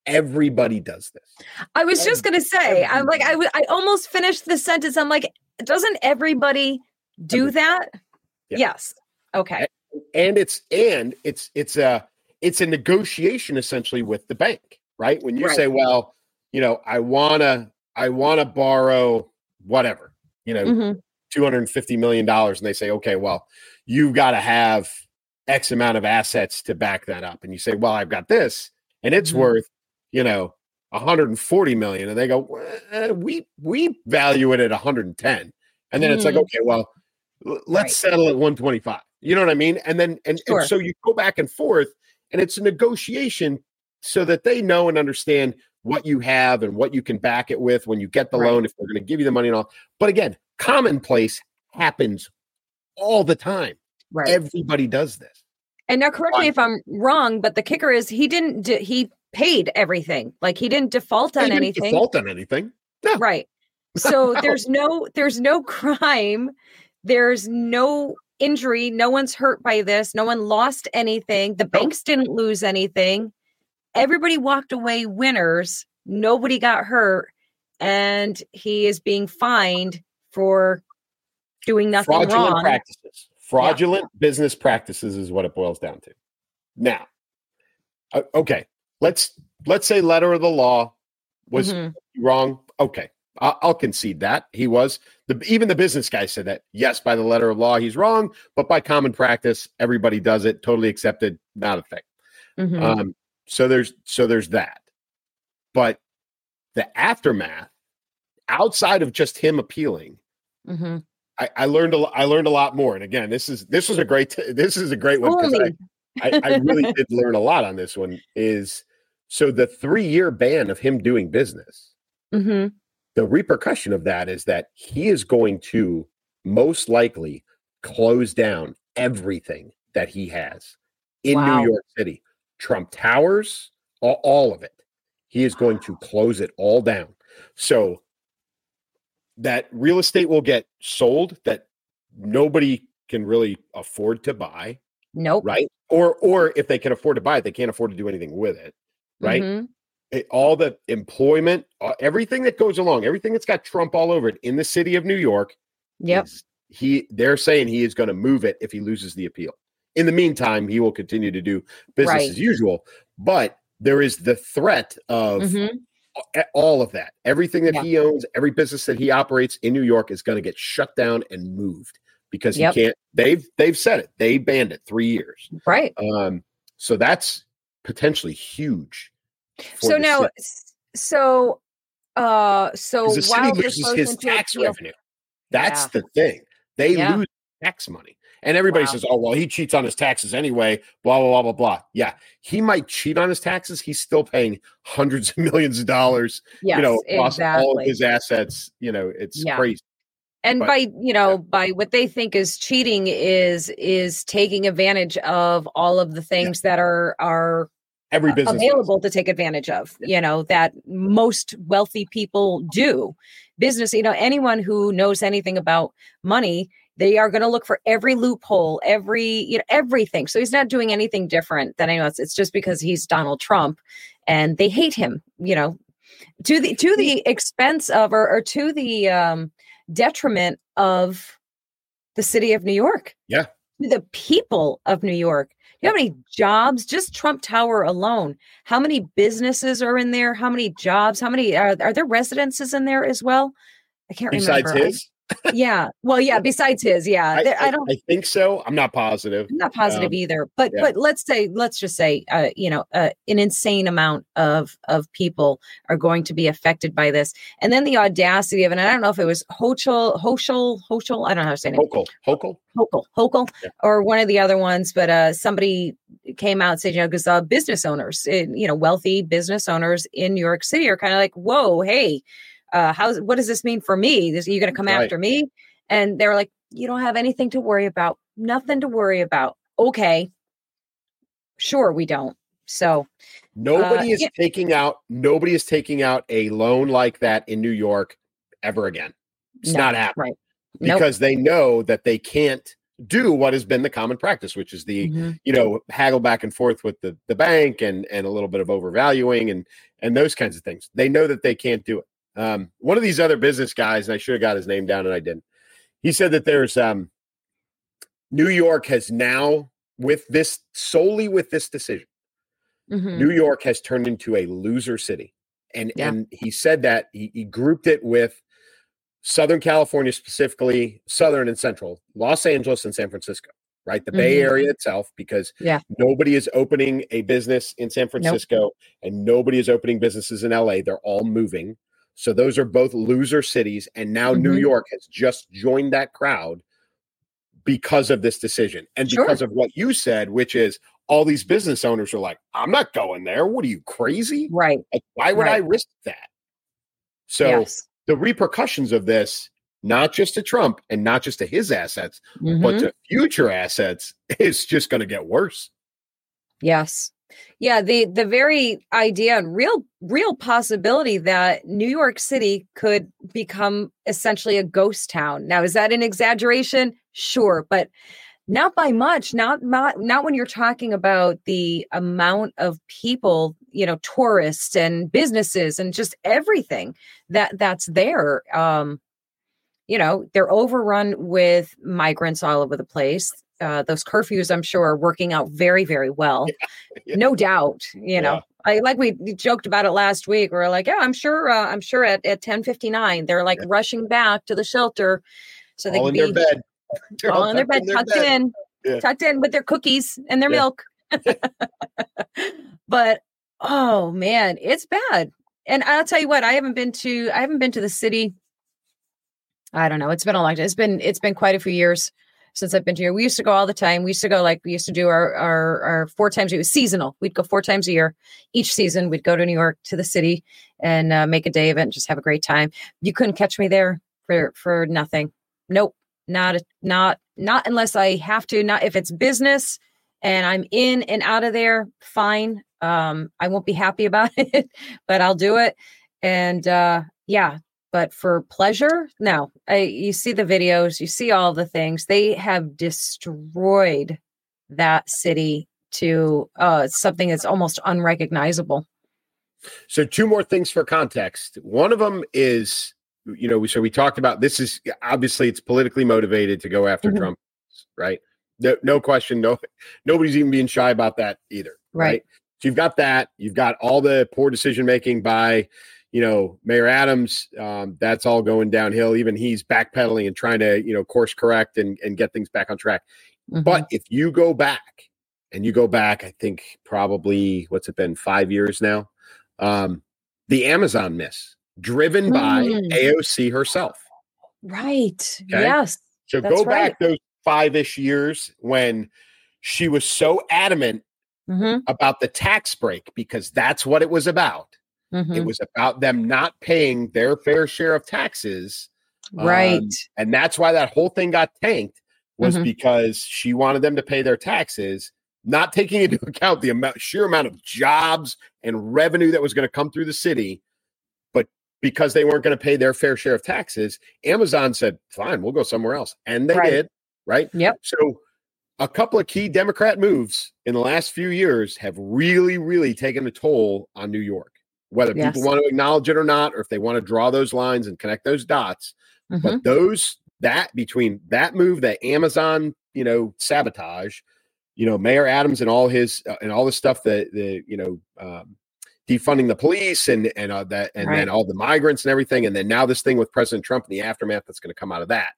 everybody does this I was just gonna say, I'm like, I w- I almost finished the sentence. I'm like, doesn't everybody do Everybody. that? Yeah. Yes. Okay. and it's and it's it's a it's a negotiation essentially with the bank right when you Right. say well you know i want to i want to borrow whatever you know Mhm. 250 million dollars and they say okay well you've got to have x amount of assets to back that up and you say well i've got this and it's Mhm. worth you know 140 million and they go "Well, we we value it at 110 and then it's like Mhm. okay well let's Right. settle at 125 you know what i mean and then and, Sure. and so you go back and forth and it's a negotiation so that they know and understand what you have and what you can back it with when you get the Right. loan if they're going to give you the money and all but again commonplace happens all the time Right. everybody does this and now, correct me if I'm wrong, but the kicker is he didn't. D- he paid everything. Like he didn't default on didn't anything. default on anything no Right. [LAUGHS] So No. there's no there's no crime there's no injury. No one's hurt by this. No one lost anything. The banks didn't lose anything. Everybody walked away winners. Nobody got hurt. And he is being fined for doing nothing fraudulent wrong. practices. Fraudulent yeah. business practices is what it boils down to. Now, uh, okay, let's let's say letter of the law was mm-hmm. wrong. Okay, I'll, I'll concede that he was. The, even the business guy said that. Yes, by the letter of law, he's wrong, but by common practice, everybody does it. Totally accepted. Not a thing. Mm-hmm. Um, so there's so there's that. But the aftermath, outside of just him appealing, mm-hmm. I, I, learned a I learned a lot more. And again, this is this was a great t- [LAUGHS] this is a great one because I, I, I really [LAUGHS] did learn a lot on this one. Is so the three year ban of him doing business. Mm-hmm the repercussion of that is that he is going to most likely close down everything that he has in wow. New York City. Trump Towers, all, all, of it. He is going to close it all down. So that real estate will get sold that nobody can really afford to buy. Nope. Right? Or or if they can afford to buy it, they can't afford to do anything with it. Right? Mm-hmm all the employment, uh, everything that goes along, everything that's got Trump all over it in the city of New York. Yep. He they're saying he is going to move it if he loses the appeal. In the meantime, he will continue to do business right. as usual, but there is the threat of mm-hmm. all of that. Everything that yeah. he owns, every business that he operates in New York is going to get shut down and moved because yep. he can't they've they've said it. They banned it 3 years. Right. Um so that's potentially huge so now, city. so uh, so the city loses his tax revenue. That's yeah. the thing. They yeah. lose tax money. And everybody wow. says, oh, well, he cheats on his taxes anyway, blah, blah, blah, blah, blah. Yeah. He might cheat on his taxes. He's still paying hundreds of millions of dollars, yes, you know, across exactly. all of his assets. You know, it's yeah. crazy. And but, by, you know, yeah. by what they think is cheating is is taking advantage of all of the things that are are every business available to take advantage of you know that most wealthy people do. Business you know anyone who knows anything about money they are going to look for every loophole every you know everything. So he's not doing anything different than anyone else. It's just because he's donald trump and they hate him you know. To the to the expense of or, or to the um detriment of the city of new york. Yeah. The people of new york you know how many jobs just Trump Tower alone? How many businesses are in there? How many jobs? How many are, are there residences in there as well? I can't Besides remember. his? Yeah. Well, yeah. Besides his, yeah. I, I, don't. I think so. I'm not positive. I'm not positive um, either. But yeah. but let's say let's just say uh, you know uh, an insane amount of of people are going to be affected by this, and then the audacity of it. And I don't know if it was Hochul Hochul Hochul. I don't know how to say it. Hochul Hochul Hochul Hochul yeah. or one of the other ones. But uh, somebody came out and said you know because uh, business owners, eh, you know, wealthy business owners in New York City are kind of like, whoa, hey uh, how what does this mean for me? This, are you going to come right. after me? And they were like, you don't have anything to worry about, nothing to worry about. Okay, sure, we don't. So nobody uh, is yeah. taking out nobody is taking out a loan like that in New York ever again. It's no, not happening. Right. Because nope. they know that they can't do what has been the common practice, which is the mm-hmm. you know haggle back and forth with the the bank and and a little bit of overvaluing and and those kinds of things. They know that they can't do it. Um, one of these other business guys, and I should have got his name down and I didn't. He said that there's um, New York has now, with this solely with this decision, mm-hmm. New York has turned into a loser city. And yeah. and he said that he, he grouped it with Southern California, specifically Southern and Central, Los Angeles and San Francisco right? The mm-hmm. Bay Area itself, because yeah. nobody is opening a business in San Francisco nope. and nobody is opening businesses in LA. They're all moving. So those are both loser cities. And now mm-hmm. New York has just joined that crowd because of this decision and sure. because of what you said, which is all these business owners are like, I'm not going there. What are you crazy? Right. Like, why would right. I risk that? So yes. the repercussions of this, not just to Trump and not just to his assets, mm-hmm. but to future assets, [LAUGHS] is just going to get worse. Yes. Yeah, the the very idea and real real possibility that New York City could become essentially a ghost town. Now, is that an exaggeration? Sure, but not by much. Not not not when you're talking about the amount of people, you know, tourists and businesses and just everything that that's there. Um, you know, they're overrun with migrants all over the place uh, those curfews, I'm sure, are working out very, very well. Yeah, [LAUGHS] yeah. No doubt. You know, yeah. I like we joked about it last week. We are like, yeah, I'm sure. Uh, I'm sure at at 10:59, they're like rushing back to the shelter, so they all can in be their bed, [LAUGHS] all, all in their bed, tucked bed. in, tucked in with their cookies and their milk. [LAUGHS] but oh man, it's bad. And I'll tell you what, I haven't been to I haven't been to the city. I don't know. It's been a long time. It's been it's been quite a few years since I've been here. We used to go all the time. We used to go like we used to do our our, our four times. It was seasonal. We'd go four times a year. Each season, we'd go to New York to the city and uh, make a day of it and just have a great time. You couldn't catch me there for for nothing. Nope, not not not unless I have to. Not if it's business and I'm in and out of there. Fine. Um, I won't be happy [LAUGHS] about it, but I'll do it. And uh, yeah, but for pleasure no. I, you see the videos you see all the things. They have destroyed that city to uh, something that's almost unrecognizable. So two more things for context. One of them is you know so we talked about this is obviously it's politically motivated to go after mm-hmm. trump right? No, no question no nobody's even being shy about that either right, right? so you've got that you've got all the poor decision making by you know, Mayor Adams, um, that's all going downhill. Even he's backpedaling and trying to, you know, course correct and, and get things back on track. Mm-hmm. But if you go back and you go back, I think probably what's it been, five years now? Um, the Amazon miss, driven by mm. AOC herself. Right. Okay? Yes. So go right. back those five ish years when she was so adamant mm-hmm. about the tax break because that's what it was about. Mm-hmm. It was about them not paying their fair share of taxes. Right. Um, and that's why that whole thing got tanked was mm-hmm. because she wanted them to pay their taxes, not taking [LAUGHS] into account the amount, sheer amount of jobs and revenue that was going to come through the city. But because they weren't going to pay their fair share of taxes, Amazon said, fine, we'll go somewhere else. And they right. did. Right. Yep. So a couple of key Democrat moves in the last few years have really, really taken a toll on New York whether yes. people want to acknowledge it or not, or if they want to draw those lines and connect those dots. Mm-hmm. But those that between that move, that Amazon, you know, sabotage, you know, Mayor Adams and all his uh, and all the stuff that the you know um, defunding the police and and uh, that and right. then all the migrants and everything, and then now this thing with President Trump and the aftermath that's going to come out of that.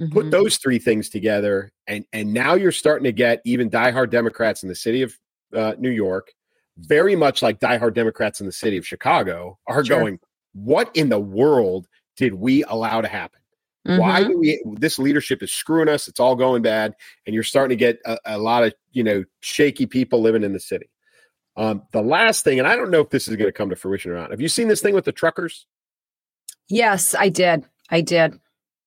Mm-hmm. Put those three things together, and and now you're starting to get even diehard Democrats in the city of uh, New York very much like diehard Democrats in the city of Chicago, are sure. going, What in the world did we allow to happen? Mm-hmm. Why do we? This leadership is screwing us. It's all going bad, and you're starting to get a, a lot of you know shaky people living in the city. Um, the last thing, and I don't know if this is going to come to fruition or not. Have you seen this thing with the truckers? Yes, I did. I did.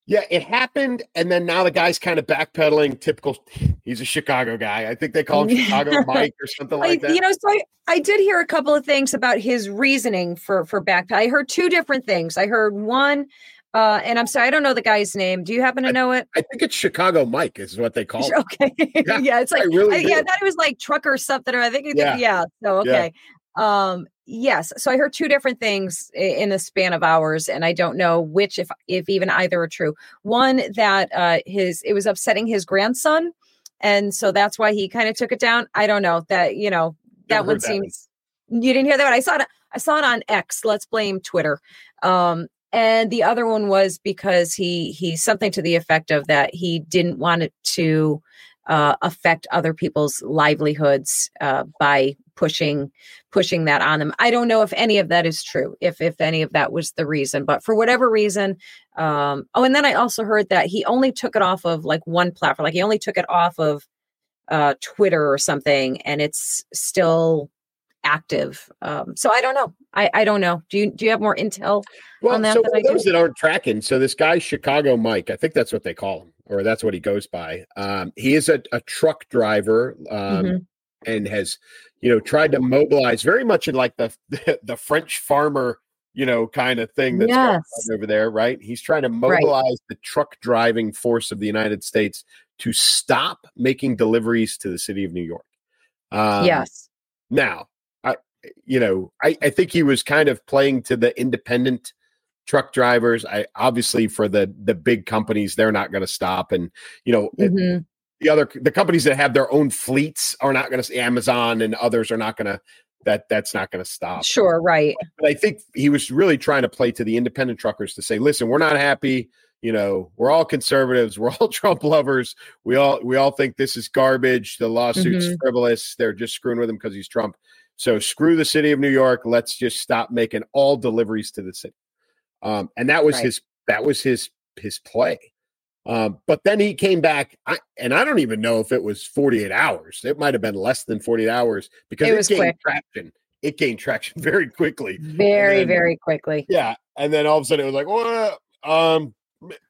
Yeah, it happened, and then now the guy's kind of backpedaling. Typical, he's a Chicago guy. I think they call him Chicago [LAUGHS] Mike or something like that. You know, so I, I did hear a couple of things about his reasoning for for backpedal. I heard two different things. I heard one, uh, and I'm sorry, I don't know the guy's name. Do you happen to know it? I think it's Chicago Mike is what they call. [LAUGHS] It. Okay, [LAUGHS] yeah, yeah, it's like I really I, yeah, I thought it was like truck or something. Or I think yeah, yeah. So okay, yeah. um, yes so i heard two different things in the span of hours and i don't know which if if even either are true one that uh his it was upsetting his grandson and so that's why he kind of took it down. I don't know that you know that one? Seems you didn't hear that i saw it i saw it on x let's blame twitter. Um and the other one was because he he something to the effect of that he didn't want it to uh, affect other people's livelihoods uh, by pushing pushing that on them. I don't know if any of that is true, if if any of that was the reason, but for whatever reason, um, oh, and then I also heard that he only took it off of like one platform, like he only took it off of uh, Twitter or something, and it's still active. Um, so I don't know. I, I don't know. Do you do you have more intel well, on that? So those that aren't tracking, so this guy Chicago Mike, I think that's what they call him, or that's what he goes by. Um, he is a, a truck driver. Um, mm-hmm and has you know tried to mobilize very much in like the the French farmer you know kind of thing that's yes. over there, right? He's trying to mobilize right. the truck driving force of the United States to stop making deliveries to the city of New York. Um, yes. Now, you know I I think he was kind of playing to the independent truck drivers. I obviously for the the big companies, they're not going to stop, and you know. Mm-hmm. It, the other the companies that have their own fleets are not going to Amazon and others are not going to that that's not going to stop. Sure, right. But I think he was really trying to play to the independent truckers to say, listen, we're not happy. You know, we're all conservatives. [LAUGHS] We're all Trump lovers. We all we all think this is garbage. The lawsuit's mm-hmm. frivolous. They're just screwing with him because he's Trump. So screw the city of New York. Let's just stop making all deliveries to the city. Um, and that was right. his that was his his play. Um, but then he came back, I, and I don't even know if it was 48 hours. It might have been less than 48 hours because it, it gained quick. traction. It gained traction [LAUGHS] very quickly. Very, then, very quickly. Yeah. And then all of a sudden it was like, well, um,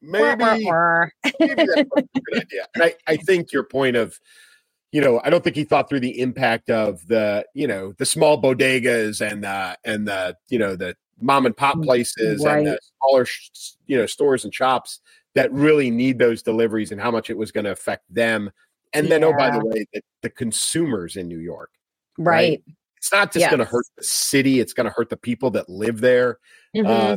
maybe, maybe that's a good idea. And I, I think your point of, you know, I don't think he thought through the impact of the, you know, the small bodegas and the and the, you know, the mom and pop mm, places right. and the smaller, you know, stores and shops that really need those deliveries and how much it was going to affect them. And then, yeah. oh, by the way, the, the, consumers in New York. Right. right? It's not just yes. going to hurt the city, it's going to hurt the people that live there. Uh, mm-hmm. Uh,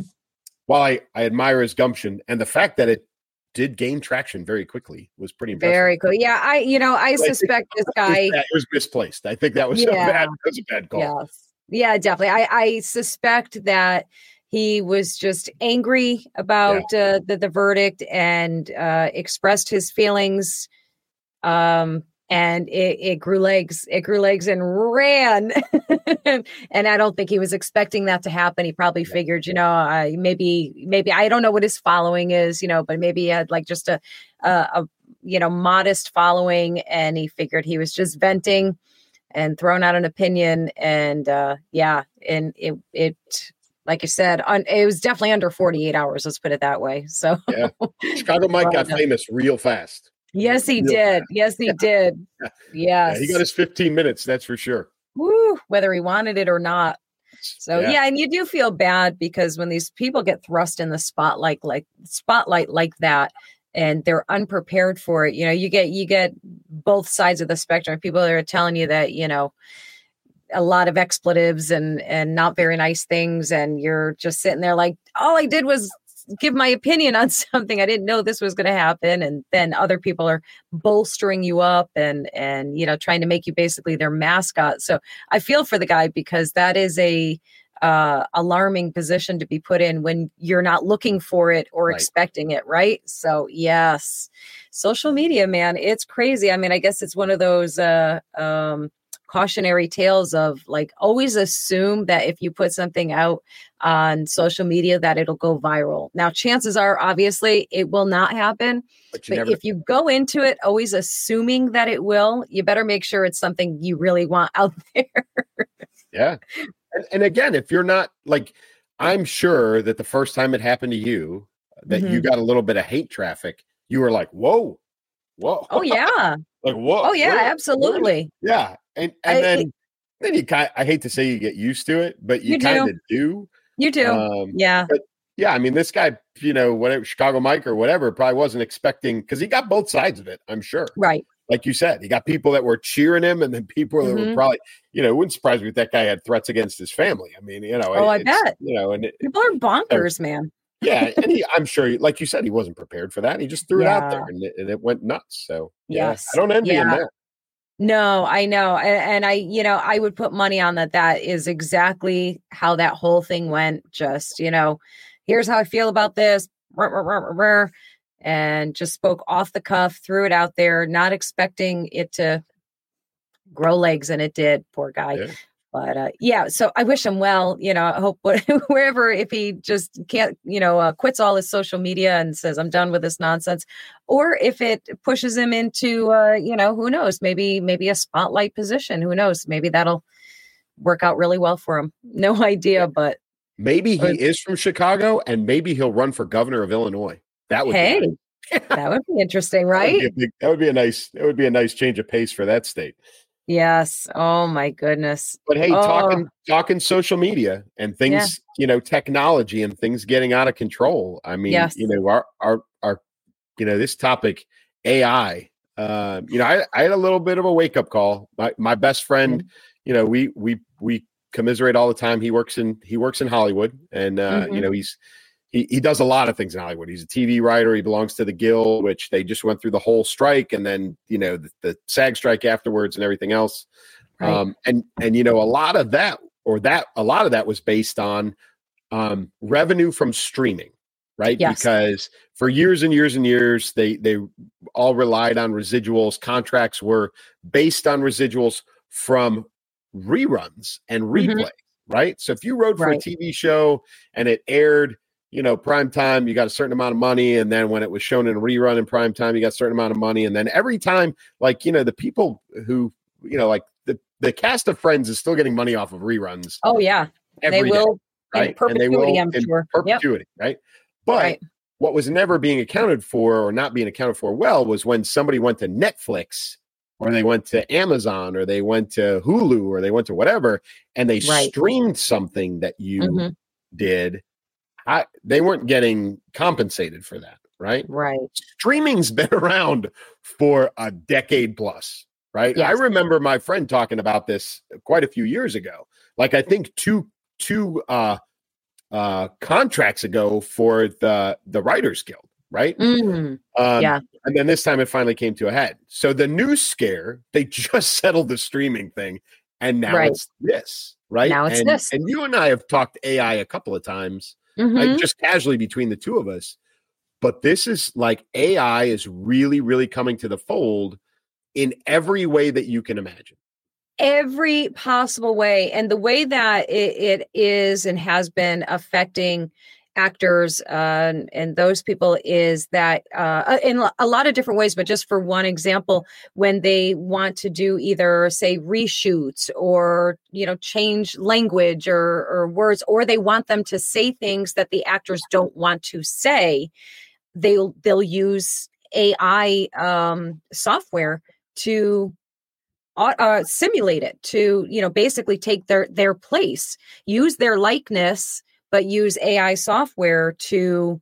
while I, I admire his gumption and the fact that it did gain traction very quickly was pretty impressive. Very cool. Yeah, I you know I suspect this guy it was, was, misplaced. I think that was yeah. a bad was a bad call. Yes. Yeah, definitely. I I suspect that he was just angry about yeah. uh, the, the verdict and uh, expressed his feelings. Um, and it, it, grew legs. It grew legs and ran. [LAUGHS] and I don't think he was expecting that to happen. He probably figured, you know, uh, maybe, maybe I don't know what his following is, you know, but maybe he had like just a, a, a you know, modest following, and he figured he was just venting and throwing out an opinion. And uh, yeah, and it it like you said, on, it was definitely under 48 hours. Let's put it that way. So, yeah, [LAUGHS] Chicago Mike got famous real fast. Yes, he did. Yes, he [LAUGHS] did. Yes. Yeah, he got his 15 minutes. That's for sure. Woo, whether he wanted it or not. So yeah. yeah. and you do feel bad because when these people get thrust in the spotlight like spotlight like that, and they're unprepared for it, you know, you get you get both sides of the spectrum. People are telling you that you know a lot of expletives and and not very nice things and you're just sitting there like all I did was give my opinion on [LAUGHS] something I didn't know this was going to happen and then other people are bolstering you up and and you know trying to make you basically their mascot so I feel for the guy because that is a uh, alarming position to be put in when you're not looking for it or right. expecting it, right? So, yes, social media, man, it's crazy. I mean, I guess it's one of those uh, um, cautionary tales of like always assume that if you put something out on social media that it'll go viral. Now chances are obviously it will not happen. But, but never- if you go into it always assuming that it will, you better make sure it's something you really want [LAUGHS] out there. yeah. And, and, again, if you're not like I'm sure that the first time it happened to you that mm-hmm. you got a little bit of hate traffic, you were like, "Whoa. Whoa." Oh yeah. [LAUGHS] like, "Whoa." Oh yeah, where, absolutely. Where? Yeah and and I, then then you kind Of, I hate to say you get used to it, but you, you kind of do. You do. Um, yeah. But yeah, I mean, this guy, you know, whatever Chicago Mike or whatever, probably wasn't expecting because he got both sides of it. I'm sure. Right. Like you said, he got people that were cheering him, and then [LAUGHS] people mm-hmm. that were mm-hmm. probably, you know, it wouldn't surprise me if that guy had threats against his family. I mean, you know, oh, I bet. You know, and people are bonkers, man. yeah, and he, [LAUGHS] I'm sure, like you said, he wasn't prepared for that. He just threw yeah. it out there, and it, and it went nuts. So, yes, yeah, I don't envy yeah. him that. No, I know. And, I, you know, I would put money on that. That is exactly how that whole thing went. Just, you know, here's how I feel about this. And just spoke off the cuff, threw it out there, not expecting it to grow legs. And it did. Poor guy. Yeah. But uh, yeah, so I wish him well. You know, I hope [LAUGHS] wherever if he just can't, you know, uh, quits all his social media and says I'm done with this nonsense, or if it pushes him into, uh, you know, who knows, maybe maybe a spotlight position. Who knows? Maybe that'll work out really well for him. [LAUGHS] No idea, but maybe he is from Chicago, and maybe he'll run for governor of Illinois. That would hey, [LAUGHS] that would be interesting, right? That would be, big, that would be a nice. That would be a nice change of pace for that state. Yes. Oh my goodness. But hey, oh. talking talking social media and things, yeah. you know, technology and things getting out of control. I mean, yes. you know, our our our you know, this topic AI uh, you know, I, I had a little bit of a wake up call. My my best friend, mm-hmm. you know, we we we commiserate all the time. He works in he works in Hollywood, and uh, mm-hmm. you know he's he he does a lot of things in Hollywood. He's a TV writer. He belongs to the Guild, which they just went through the whole strike, and then you know the, the SAG strike afterwards, and everything else. Right. Um, and and you know a lot of that or that a lot of that was based on um, revenue from streaming right? Yes. Because for years and years and years, they they all relied on residuals. Contracts were based on residuals from reruns and replay, mm-hmm. right? So if you wrote for right. a TV show and it aired, you know, prime time, you got a certain amount of money, and then when it was shown in a rerun in prime time, you got a certain amount of money, and then every time, like you know, the people who you know, like the the cast of Friends is still getting money off of reruns. Oh yeah, they will. Day, right? In perpetuity, and they will I'm sure. perpetuity, yep. right? But right. what was never being accounted for or not being accounted for well was when somebody went to Netflix or they went to Amazon or they went to Hulu or they went to whatever and they right. streamed something that you mm-hmm. did. I, they weren't getting compensated for that, right? Right. Streaming's [LAUGHS] been around for a decade plus, right? Yes. I remember my friend talking about this quite a few years ago. Like I think two two uh uh, contracts ago for the the Writers Guild, right? Mm, um, yeah. And then this time it finally came to a head. So the news scare, they [LAUGHS] just settled the streaming thing, and now right. it's this, right? Now it's and, this. And you and I have talked AI a couple of times, mm-hmm. like just casually between the two of us. But this is like AI is really, really coming to the fold in every way that you can imagine every possible way and the way that it, it is and has been affecting actors uh, and those people is that uh, uh, in a lot of different ways but just for one example when they want to do either say reshoots or you know change language or, or words or they want them to say things that the actors don't want to say they'll they'll use ai um, software to uh, simulate it to you know basically take their their place use their likeness but use ai software to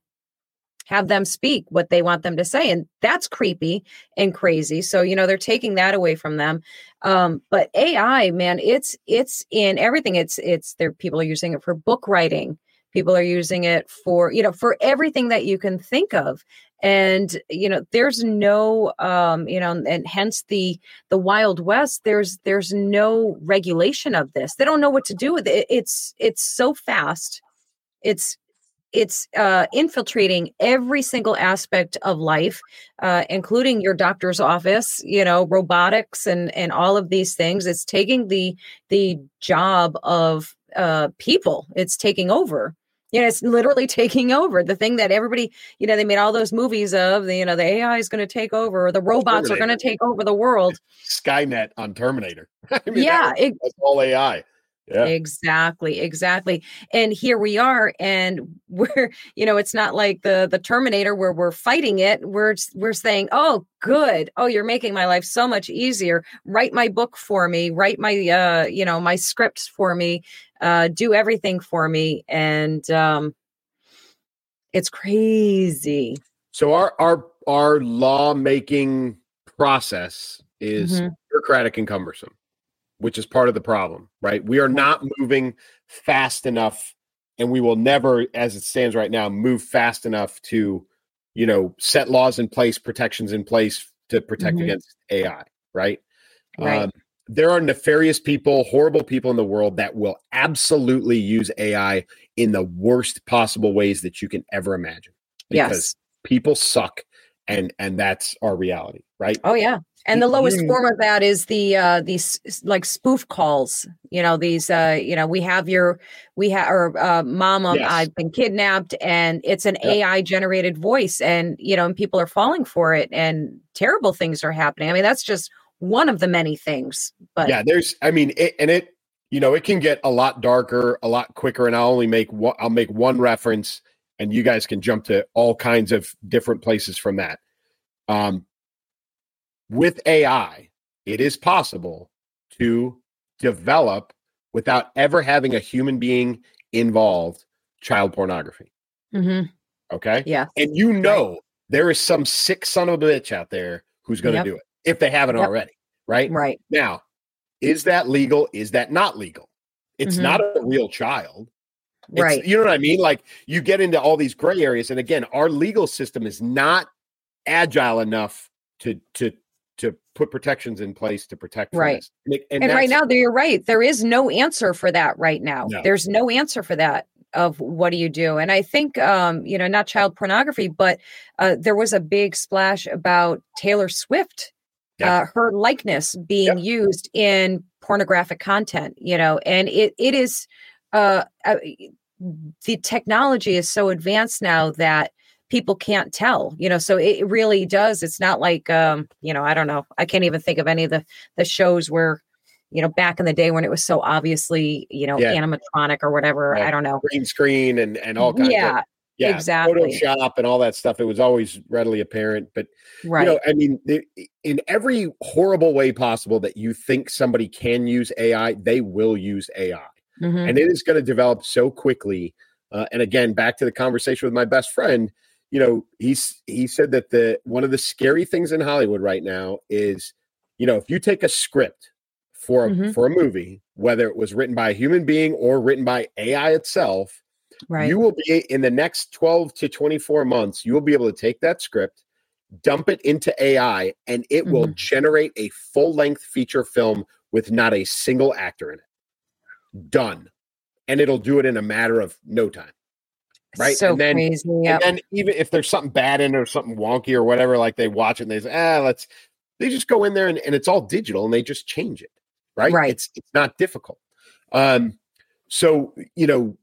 have them speak what they want them to say and that's creepy and crazy so you know they're taking that away from them um, but ai man it's it's in everything it's it's there people are using it for book writing people are using it for you know for everything that you can think of and you know there's no um you know and hence the the wild west there's there's no regulation of this they don't know what to do with it it's it's so fast it's it's uh, infiltrating every single aspect of life, uh, including your doctor's office. You know, robotics and and all of these things. It's taking the the job of uh, people. It's taking over you know, it's literally [LAUGHS] taking over the thing that everybody, you know, they made all those movies of the, you know, the AI is going to take over or the robots Terminator. are going to take over the world. Skynet on Terminator. [LAUGHS] I mean, yeah. Was, it, all AI. Yeah. Exactly, exactly. And here we are and [LAUGHS] we're you know it's not like the the terminator where we're fighting it. We're we're saying, "Oh, good. Oh, you're making my life so much easier. Write my book for me, write my uh, you know, my scripts for me, uh do everything for me." And um it's crazy. So our our our lawmaking process is mm-hmm. bureaucratic and cumbersome which is part of the problem, right? We are not moving fast enough, and we will never, as it stands right now, move fast enough to, you know, set laws in place, protections in place to protect mm-hmm. against AI, right? right. Um, there are nefarious people, horrible people in the world that will absolutely use AI in the worst possible ways that you can ever imagine. Because yes. people suck and and that's our reality, right? Oh yeah. And the lowest form of that is the uh these like spoof calls. You know, these uh, you know, we have your we have or uh mama, yes. I've been kidnapped and it's an yep. AI generated voice and you know, and people are falling for it and terrible things are happening. I mean, that's just one of the many things. But yeah, there's I mean, it, and it you know, it can get a lot darker, a lot quicker and I'll only make one I'll make one reference and you guys can jump to all kinds of different places from that. Um with AI, it is possible to develop without ever having a human being involved child pornography. Mm-hmm. Okay. Yeah. And you know right. there is some sick son of a bitch out there who's going to yep. do it if they haven't yep. already. Right. Right. Now, is that legal? Is that not legal? It's mm-hmm. not a real child. It's, right. You know what I mean? Like you get into all these gray areas. And again, our legal system is not agile enough to to to put protections in place to protect right and, and, and right now you're right there is no answer for that right now no. there's no answer for that of what do you do and i think um you know not child pornography but uh, there was a big splash about taylor swift yeah. uh, her likeness being yeah. used in pornographic content you know and it it is uh, uh the technology is so advanced now that people can't tell you know so it really does it's not like um you know i don't know i can't even think of any of the the shows where you know back in the day when it was so obviously you know yeah. animatronic or whatever right. i don't know green screen and and all kinds yeah of yeah exactly photoshop and all that stuff it was always readily apparent but right. you know i mean in every horrible way possible that you think somebody can use ai they will use ai mm-hmm. and it is going to develop so quickly uh, and again back to the conversation with my best friend you know, he's he said that the one of the scary things in Hollywood right now is, you know, if you take a script for a, mm-hmm. for a movie, whether it was written by a human being or written by AI itself, right. you will be in the next 12 to 24 months, you will be able to take that script, dump it into AI, and it mm-hmm. will generate a full length feature film with not a single actor in it. Done. And it'll do it in a matter of no time right? So and then, crazy. Yep. And then even if there's something bad in it or something wonky or whatever, like they watch it and they say, ah, let's they just go in there and, and it's all digital and they just change it. Right. Right. It's it's not difficult. Um, so you know,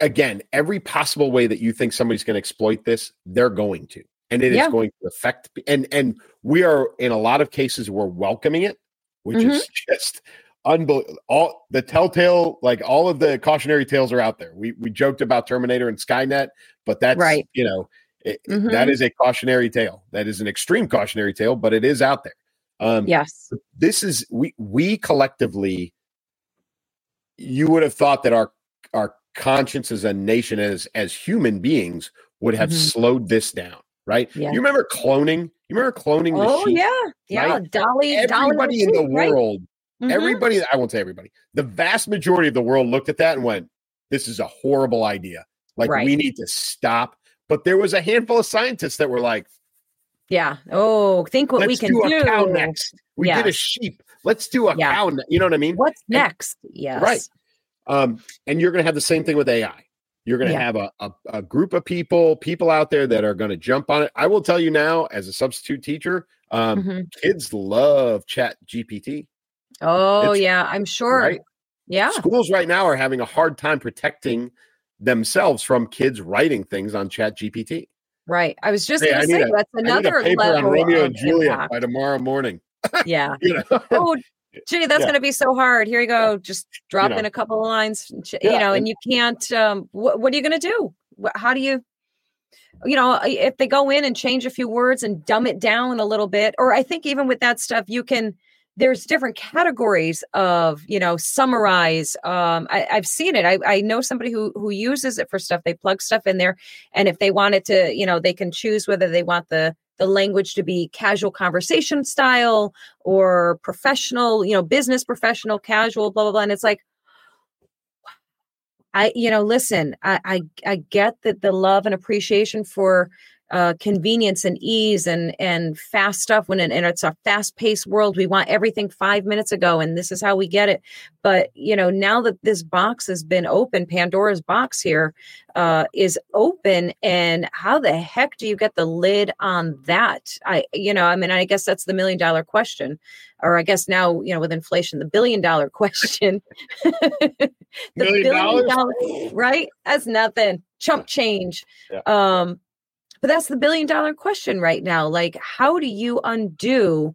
again, every possible way that you think somebody's going to exploit this, they're going to. And it yeah. is going to affect and and we are in a lot of cases we're welcoming it, which mm-hmm. is [LAUGHS] just unbelievable. All the telltale, like all of the cautionary tales are out there. We we joked about Terminator and Skynet, but that's right. You know, it, mm-hmm. that is a cautionary tale. That is an extreme cautionary tale, but it is out there. Um, yes, this is we we collectively. You would have thought that our our conscience as a nation, as as human beings, would have mm-hmm. slowed this down. Right? Yeah. You remember cloning? You remember cloning? Oh yeah, yeah. Right? Dolly. Everybody Dolly in the world Mm-hmm. Everybody, I won't say everybody, the vast majority of the world looked at that and went, this is a horrible idea. Like, right. we need to stop. But there was a handful of scientists that were like, yeah. Oh, think what we can do. do. A cow next. We yes. did a sheep. Let's do a yeah. cow. Ne- you know what I mean? What's and, next? Yes. Right. Um, and you're going to have the same thing with AI. You're going to yeah. have a, a, a, group of people, people out there that are going to jump on it. I will tell you now, as a substitute teacher, um, mm-hmm. kids love Chat GPT. Oh, it's, yeah, I'm sure. Right? Yeah. Schools right now are having a hard time protecting themselves from kids writing things on Chat GPT. Right. I was just hey, going to say a, that's another I need a paper on Romeo and Juliet impact. by tomorrow morning. [LAUGHS] Yeah. you know? oh, gee, that's yeah. going to be so hard. Here you go. Just drop you know. in a couple of lines, you yeah. know, and you can't. Um, wh- what are you going to do? How do you? You know, if they go in and change a few words and dumb it down a little bit, or I think even with that stuff, you can there's different categories of you know summarize um I, have seen it. I, I know somebody who who uses it for stuff. They plug stuff in there and if they want it to you know they can choose whether they want the the language to be casual conversation style or professional you know business professional casual blah blah blah and it's like I, you know, listen, I, I, I get that the love and appreciation for uh, convenience and ease and and fast stuff when it, and it's a fast paced world. We want everything five minutes ago and this is how we get it. But you know now that this box has been open pandora's box here uh, is open and how the heck do you get the lid on that? I you know i mean i guess that's the million dollar question or i guess now you know with inflation the billion dollar [LAUGHS] question. The million billion dollars right? That's nothing. Chump change. Yeah. um but that's the billion dollar question right now. Like, how do you undo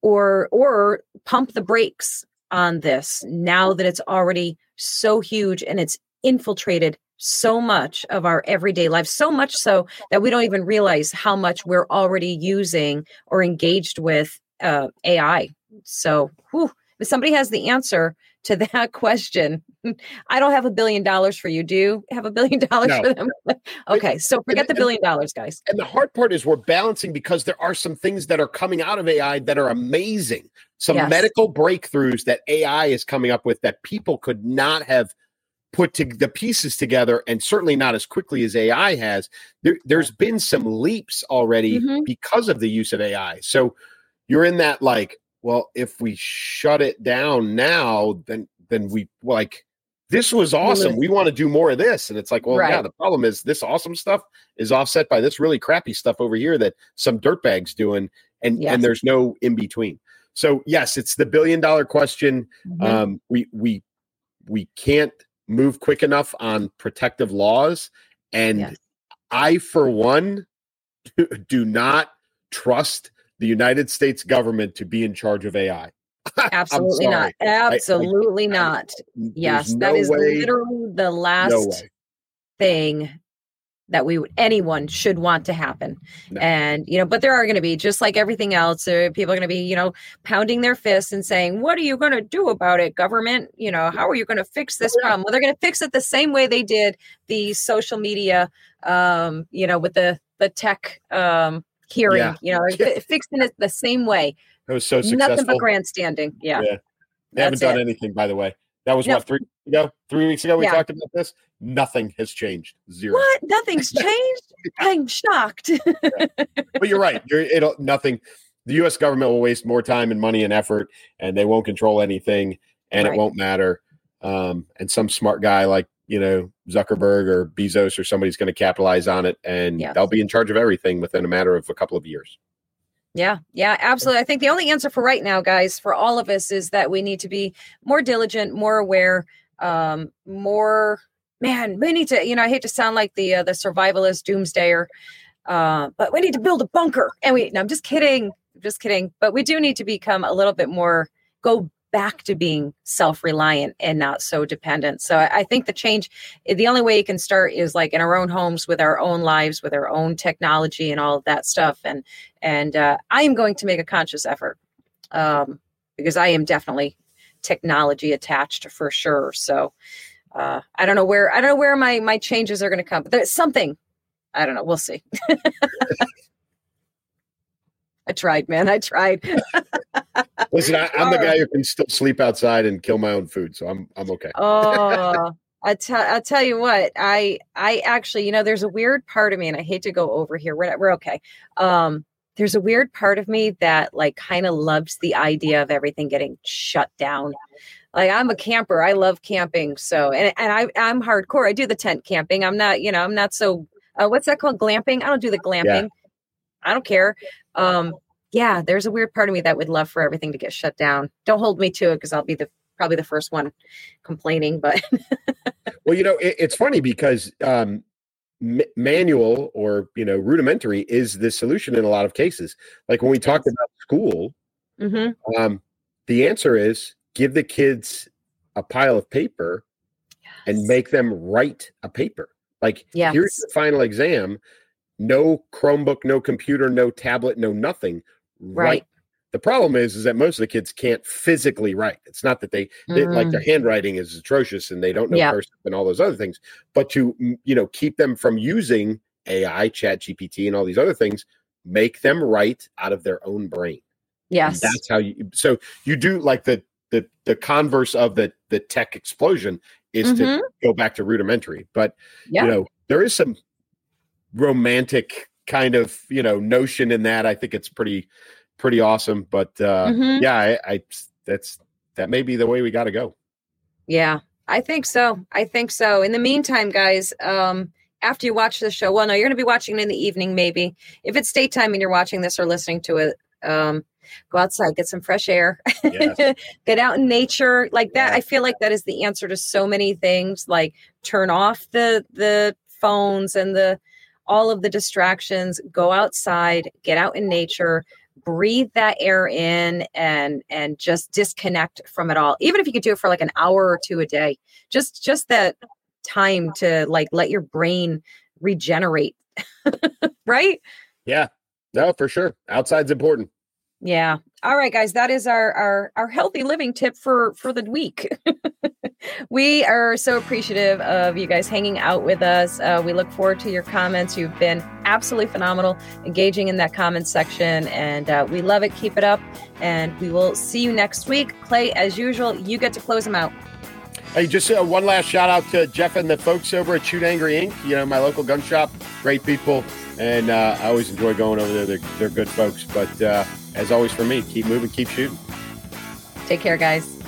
or or pump the brakes on this now that it's already so huge and it's infiltrated so much of our everyday life, so much so that we don't even realize how much we're already using or engaged with uh, AI. So, whew, if somebody has the answer to [LAUGHS] that question, I don't have a billion dollars for you. Do you have a billion [LAUGHS] dollars no. for them? [LAUGHS] okay, so forget the billion dollars, guys. And the hard part is we're balancing because there are some things that are coming out of AI that are amazing. Some yes. medical breakthroughs that AI is coming up with that people could not have put to the pieces together and certainly not as quickly as AI has. There, has been some leaps already mm-hmm. because of the use of AI. So you're in that like, well, if we shut it down now, then then we like this was awesome. We want to do more of this. And it's like, well, right. yeah, the problem is this awesome stuff is offset by this really crappy stuff over here that some dirtbags doing, and yes. and there's no in between. So yes, it's the billion dollar question. Mm-hmm. Um, we we we can't move quick enough on protective laws, and yes. I, for one, [LAUGHS] do not trust the United States government to be in charge of AI. [LAUGHS] Absolutely not. Absolutely I, I, not. yes, no that is way, literally the last no thing that we anyone should want to happen. No. And you know, but there are going to be just like everything else. Uh, people are going to be you know pounding their fists and saying, "What are you going to do about it, government? You know, how are you going to fix this problem?" Well, they're going to fix it the same way they did the social media. Um, you know, with the the tech um hearing. Yeah. You know, [LAUGHS] fixing it the same way. It was so successful. Nothing but grandstanding. Yeah. yeah. They haven't done it. anything, by the way. That was what three ago, three weeks ago. We yeah. talked about this. Nothing has changed. Zero. What? Nothing's [LAUGHS] changed. I'm shocked. yeah. But you're right. You're it'll nothing. The U.S. government will waste more time and money and effort, and they won't control anything, and right. it won't matter. Um, and some smart guy like you know Zuckerberg or Bezos or somebody's going to capitalize on it, and they'll be in charge of everything within a matter of a couple of years. Yeah, yeah, absolutely. I think the only answer for right now, guys, for all of us, is that we need to be more diligent, more aware, um, more. Man, we need to. You know, I hate to sound like the uh, the survivalist doomsdayer, uh, but we need to build a bunker. And we. No, I'm just kidding. I'm just kidding. But we do need to become a little bit more. Go back to being self-reliant and not so dependent. So I think the change, the only way you can start is like in our own homes with our own lives, with our own technology and all of that stuff. And and uh, I am going to make a conscious effort um, because I am definitely technology attached for sure. So uh, I don't know where I don't know where my my changes are going to come, but there's something. I don't know. We'll see. [LAUGHS] I tried, man. I tried. [LAUGHS] Listen, I, am the guy who can still sleep outside and kill my own food, so I'm I'm okay. oh, I tell I tell you what, I I actually, you know, there's a weird part of me, and I hate to go over here. We're we're okay. Um, there's a weird part of me that like kind of loves the idea of everything getting shut down. Like I'm a camper. I love camping. So and and I I'm hardcore. I do the tent camping. I'm not, you know, I'm not so uh, what's that called? Glamping. I don't do the glamping. Yeah. I don't care. Um, yeah, there's a weird part of me that would love for everything to get shut down. Don't hold me to it because I'll be the probably the first one complaining. But [LAUGHS] well, you know, it, it's funny because um, m- manual or you know rudimentary is the solution in a lot of cases. Like when we talked about school, mm-hmm. um, the answer is give the kids a pile of paper yes. and make them write a paper. Like yes. here's the final exam no Chromebook, no computer, no tablet, no nothing. Right. right. The problem is, is that most of the kids can't physically write. It's not that they, mm. they like their mm. handwriting is atrocious and they don't know yep. cursive and all those other things. But to you know keep them from using AI, Chat GPT, and all these other things, make them write out of their own brain. Yes, and that's how you. So you do like the the the converse of the the tech explosion is mm-hmm. to go back to rudimentary. But yep. you know there is some romantic kind of you know notion in that. I think it's pretty pretty awesome. But uh, mm-hmm. yeah, I, I that's that may be the way we got to go. Yeah, I think so. I think so. In the meantime, guys, um, after you watch the show, well, no, you're going to be watching it in the evening, maybe. If it's daytime and you're watching this or listening to it, um, go outside, get some fresh air, yes. [LAUGHS] get out in nature, like that. I feel like that is the answer to so many things. Like turn off the the phones and the all of the distractions, go outside, get out in nature, breathe that air in and and just disconnect from it all. Even if you could do it for like an hour or two a day. Just just that time to like let your brain regenerate. [LAUGHS] right? Yeah. No, for sure. Outside's important. Yeah. All right, guys. That is our our our healthy living tip for for the week. [LAUGHS] we are so appreciative of you guys hanging out with us. Uh, we look forward to your comments. You've been absolutely phenomenal, engaging in that comment section, and uh, we love it. Keep it up, and we will see you next week. Clay, as usual, you get to close them out. Hey, just uh, one last shout out to Jeff and the folks over at Shoot Angry Inc. You know, my local gun shop, great people, and uh, I always enjoy going over there. They're, they're good folks. But uh, as always, for me, keep moving, keep shooting. Take care, guys.